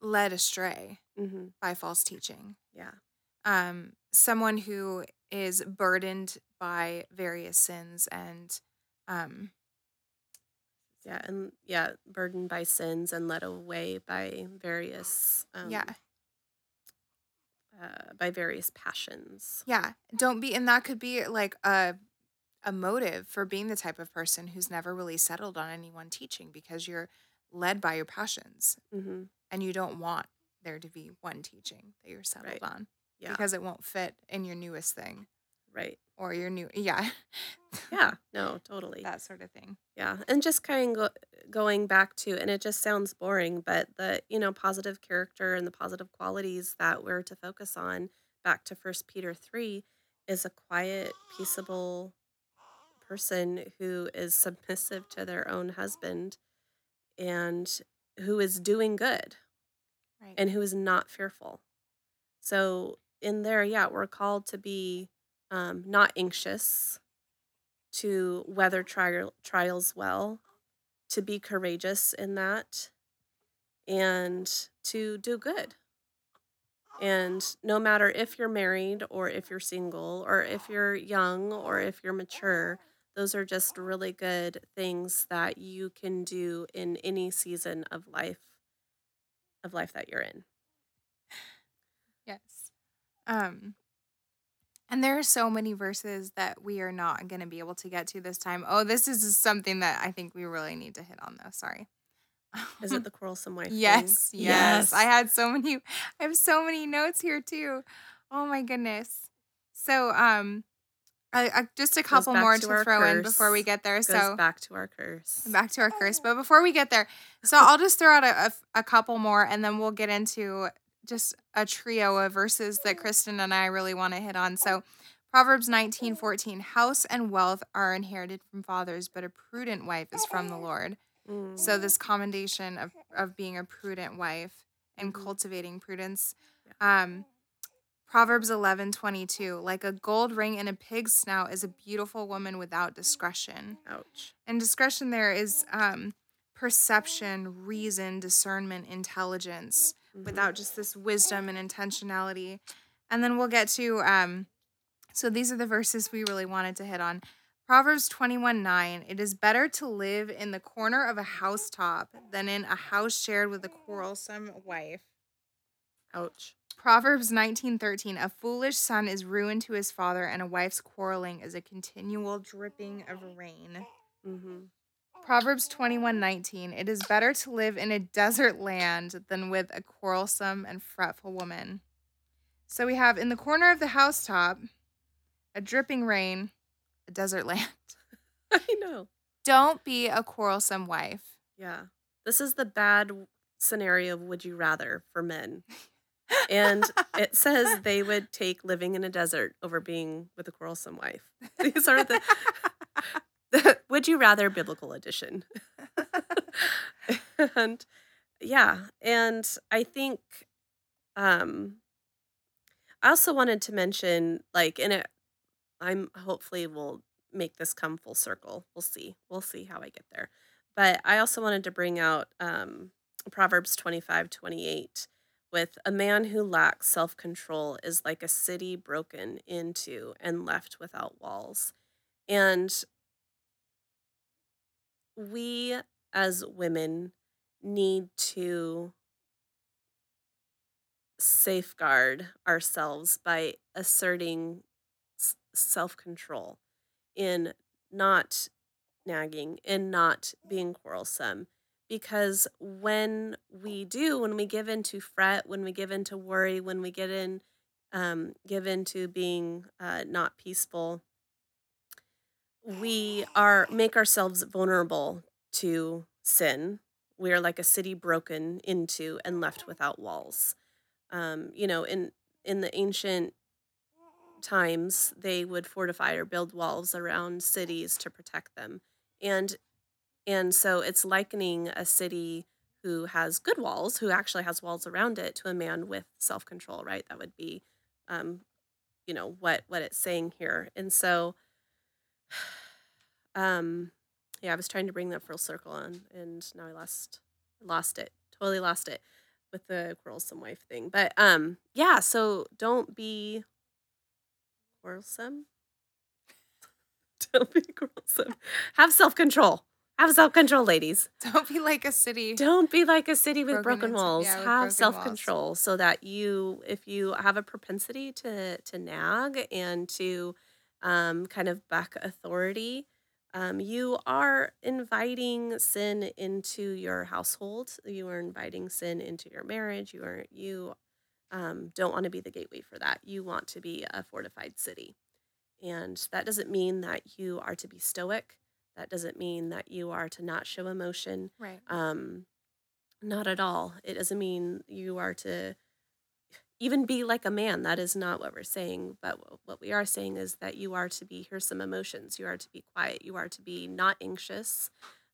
led astray Mm-hmm. by false teaching. Yeah. Um, someone who is burdened by various sins and um, Yeah. And yeah, burdened by sins and led away by various um, yeah, uh, by various passions. yeah. Don't be, and that could be like a a motive for being the type of person who's never really settled on any one teaching because you're led by your passions Mm-hmm. and you don't want there to be one teaching that you're settled Right. on Yeah. because it won't fit in your newest thing right. or your new yeah Yeah. No. Totally. that sort of thing Yeah, and just kind of go, going back to, and it just sounds boring, but the you know positive character and the positive qualities that we're to focus on, back to First Peter three, is a quiet, peaceable person who is submissive to their own husband, and who is doing good, right and who is not fearful. So in there, yeah, we're called to be um, not anxious, to weather trial, trials well, to be courageous in that, and to do good. And no matter if you're married or if you're single or if you're young or if you're mature, those are just really good things that you can do in any season of life of life that you're in. yes um and there are so many verses that we are not going to be able to get to this time oh this is something that i think we really need to hit on though sorry Is it *laughs* the quarrelsome wife? thing? Yes, yes. I had so many I have so many notes here too. Oh my goodness. So um I, I, just a couple back more to to, our throw in before we get there. Goes So back to our curse. back to our curse. But before we get there, so *laughs* I'll just throw out a a couple more and then we'll get into just a trio of verses that Kristen and I really want to hit on. So Proverbs 19, 14, house and wealth are inherited from fathers, but a prudent wife is from the Lord. Mm. So this commendation of of being a prudent wife and Mhm. cultivating prudence. Um Proverbs 11, 22, like a gold ring in a pig's snout is a beautiful woman without discretion. Ouch. And discretion there is um perception, reason, discernment, intelligence, Mhm. without just this wisdom and intentionality. And then we'll get to um so these are the verses we really wanted to hit on. Proverbs 21 9. It is better to live in the corner of a housetop than in a house shared with a quarrelsome wife. Ouch. Proverbs 19 13. A foolish son is ruin to his father, and a wife's quarreling is a continual dripping of rain. Mm-hmm. Proverbs 21:19 It is better to live in a desert land than with a quarrelsome and fretful woman. So we have in the corner of the housetop, a dripping rain, a desert *laughs* land. I know. Don't be a quarrelsome wife. Yeah. This is the bad scenario of would you rather for men. And it says *laughs* they would take living in a desert over being with a quarrelsome wife. These are the, the *laughs* *laughs* would you rather biblical edition. *laughs* and yeah, and I think um I also wanted to mention like in it I'm hopefully we'll make this come full circle. We'll see. We'll see how I get there. But I also wanted to bring out um, Proverbs 25 28 with a man who lacks self control is like a city broken into and left without walls. And we as women need to safeguard ourselves by asserting self control in not nagging, in not being quarrelsome, because when we do, when we give in to fret, when we give in to worry, when we get in, um, give in to being uh, not peaceful, we are make ourselves vulnerable to sin. We are like a city broken into and left without walls. Um, you know, in in the ancient times, they would fortify or build walls around cities to protect them, and and so it's likening a city who has good walls, who actually has walls around it, to a man with self control. Right? That would be, um, you know, what what it's saying here, and so *sighs* um, yeah, I was trying to bring that full circle on, and now I lost lost it. Totally lost it with the quarrelsome wife thing. But um, yeah. So don't be quarrelsome. *laughs* don't be quarrelsome. Have self control. Have self control, ladies. *laughs* Don't be like a city. Don't be like a city with Broken broken, walls. yeah, with have self control so that you, if you have a propensity to to nag and to um, kind of back authority, um, you are inviting sin into your household. You are inviting sin into your marriage. You are you um, don't want to be the gateway for that. You want to be a fortified city, and that doesn't mean that you are to be stoic. That doesn't mean that you are to not show emotion. Right. Um, not at all. It doesn't mean you are to even be like a man. That is not what we're saying. But what we are saying is that you are to be, here's some emotions. You are to be quiet. You are to be not anxious.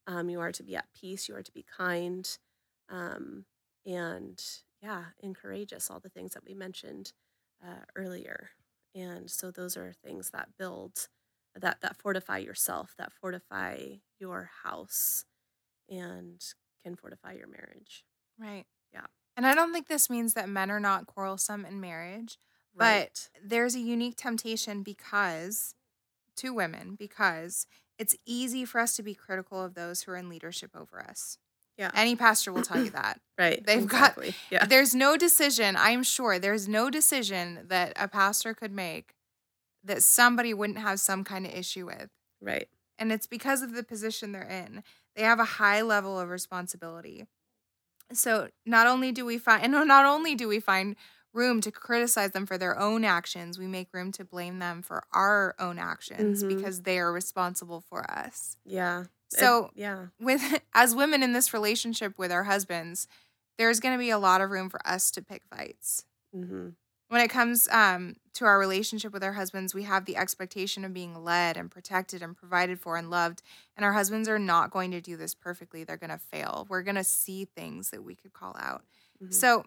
Um, you are to be at peace. You are to be kind. Um, and yeah, and courageous, all the things that we mentioned uh, earlier. And so those are things that build, that, that fortify yourself, that fortify your house and can fortify your marriage. Right. Yeah. And I don't think this means that men are not quarrelsome in marriage. But there's a unique temptation because to women because it's easy for us to be critical of those who are in leadership over us. Yeah. Any pastor will *clears throat* tell you that. right. they've got- yeah. There's no decision, I'm sure, there's no decision that a pastor could make that somebody wouldn't have some kind of issue with. Right. And it's because of the position they're in. They have a high level of responsibility. So not only do we find and *laughs* not only do we find room to criticize them for their own actions, we make room to blame them for our own actions Mhm. because they are responsible for us. Yeah. It- So yeah. with *laughs* as women in this relationship with our husbands, there's going to be a lot of room for us to pick fights. hmm When it comes um, to our relationship with our husbands, we have the expectation of being led and protected and provided for and loved. And our husbands are not going to do this perfectly. They're going to fail. We're going to see things that we could call out. Mhm. So,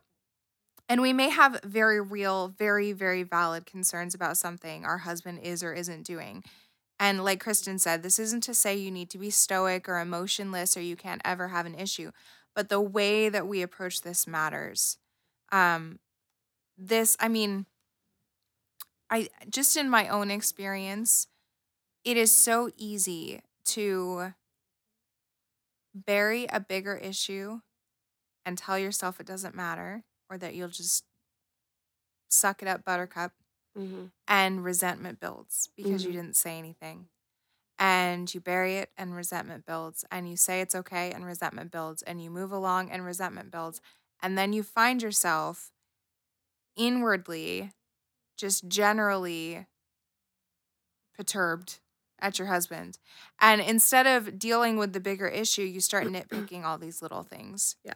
and we may have very real, very, very valid concerns about something our husband is or isn't doing. And like Kristen said, this isn't to say you need to be stoic or emotionless or you can't ever have an issue, but the way that we approach this matters. Um, this, I mean, I just in my own experience, it is so easy to bury a bigger issue and tell yourself it doesn't matter or that you'll just suck it up, buttercup, Mhm. and resentment builds because you Mhm. didn't say anything. And you bury it and resentment builds, and you say it's okay and resentment builds, and you move along and resentment builds. And then you find yourself inwardly, just generally perturbed at your husband. And instead of dealing with the bigger issue, you start *clears throat* nitpicking all these little things. Yeah.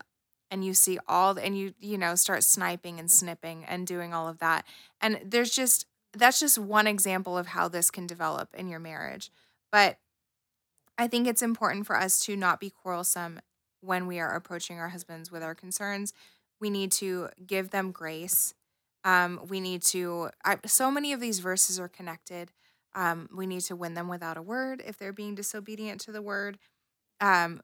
And you see all the, and you you know start sniping and snipping and doing all of that. And there's just that's just one example of how this can develop in your marriage. But I think it's important for us to not be quarrelsome when we are approaching our husbands with our concerns. We need to give them grace. Um, we need to, I, so many of these verses are connected. Um, we need to win them without a word if they're being disobedient to the word. Um,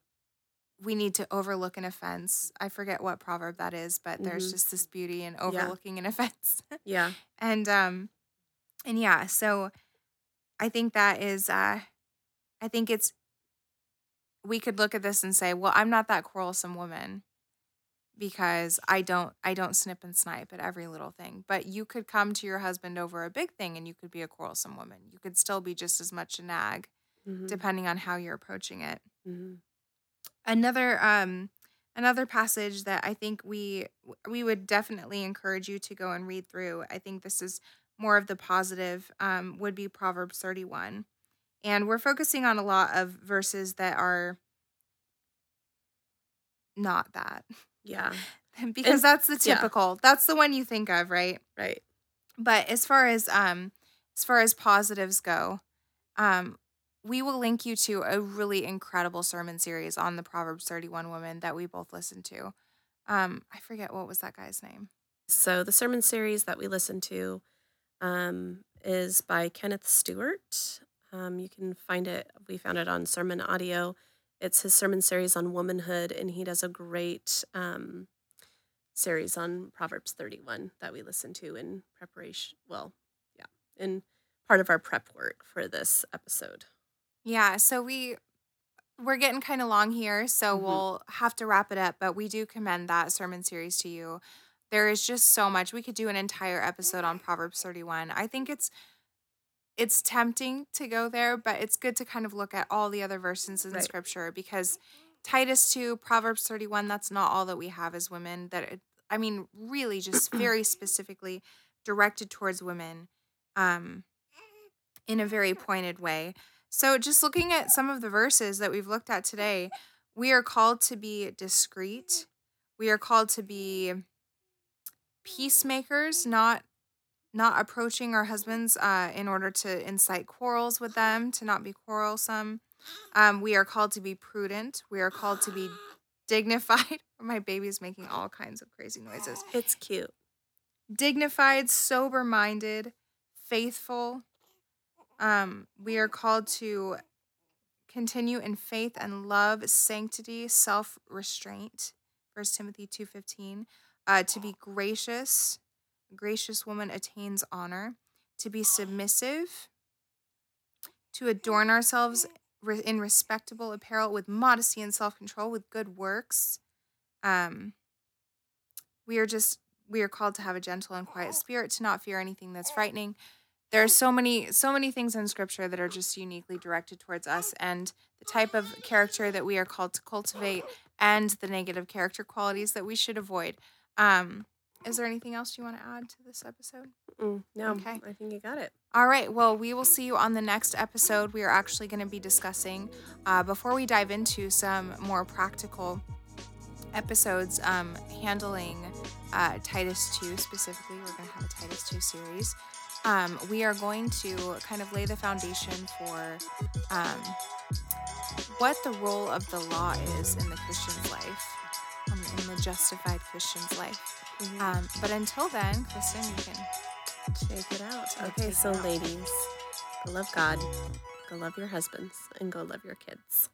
we need to overlook an offense. I forget what proverb that is, but there's Mhm. just this beauty in overlooking an offense. *laughs* Yeah. and um and yeah so i think that is uh i think it's we could look at this and say well i'm not that quarrelsome woman because i don't i don't snip and snipe at every little thing but you could come to your husband over a big thing and you could be a quarrelsome woman you could still be just as much a nag Mhm. depending on how you're approaching it Mhm. another um another passage that I think we we would definitely encourage you to go and read through. I think this is more of the positive um would be Proverbs 31. And we're focusing on a lot of verses that are not that. Yeah. because And- that's the yeah. typical. That's the one you think of, right? Right. But as far as um as far as positives go, um we will link you to a really incredible sermon series on the Proverbs 31 woman that we both listened to. Um I forget what was that guy's name. So the sermon series that we listen to um, is by Kenneth Stewart. Um, you can find it. We found it on Sermon Audio. It's his sermon series on womanhood, and he does a great um, series on Proverbs 31 that we listen to in preparation. Well, yeah, in part of our prep work for this episode. Yeah, so we we're getting kind of long here, so Mhm. we'll have to wrap it up, but we do commend that sermon series to you. There is just so much. We could do an entire episode on Proverbs 31. I think it's it's tempting to go there, but it's good to kind of look at all the other verses in Right. scripture because Titus 2, Proverbs 31, that's not all that we have as women that it, I mean really just *clears throat* very specifically directed towards women um in a very pointed way. So, just looking at some of the verses that we've looked at today, we are called to be discreet. We are called to be peacemakers, not not approaching our husbands uh, in order to incite quarrels with them, to not be quarrelsome. Um, we are called to be prudent. We are called to be *gasps* dignified. *laughs* My baby's making all kinds of crazy noises It's cute. dignified, sober minded, faithful. Um, we are called to continue in faith and love, sanctity, self restraint. First Timothy two fifteen. Uh, to be gracious, gracious woman attains honor. To be submissive. To adorn ourselves in respectable apparel with modesty and self control, with good works. Um, we are just we are called to have a gentle and quiet spirit to not fear anything that's frightening there are so many so many things in scripture that are just uniquely directed towards us and the type of character that we are called to cultivate and the negative character qualities that we should avoid um is there anything else you want to add to this episode Mm, no, Okay. I think you got it. all right. Well, we will see you on the next episode. We are actually going to be discussing, uh, before we dive into some more practical episodes, um, handling uh, Titus 2 specifically. We're going to have a Titus 2 series. Um, we are going to kind of lay the foundation for um, what the role of the law is in the Christian's life, um, in the justified Christian's life. Mhm. Um, but until then, Kristen, you can Take it out. Okay, so out. ladies, go love God, go love your husbands, and go love your kids.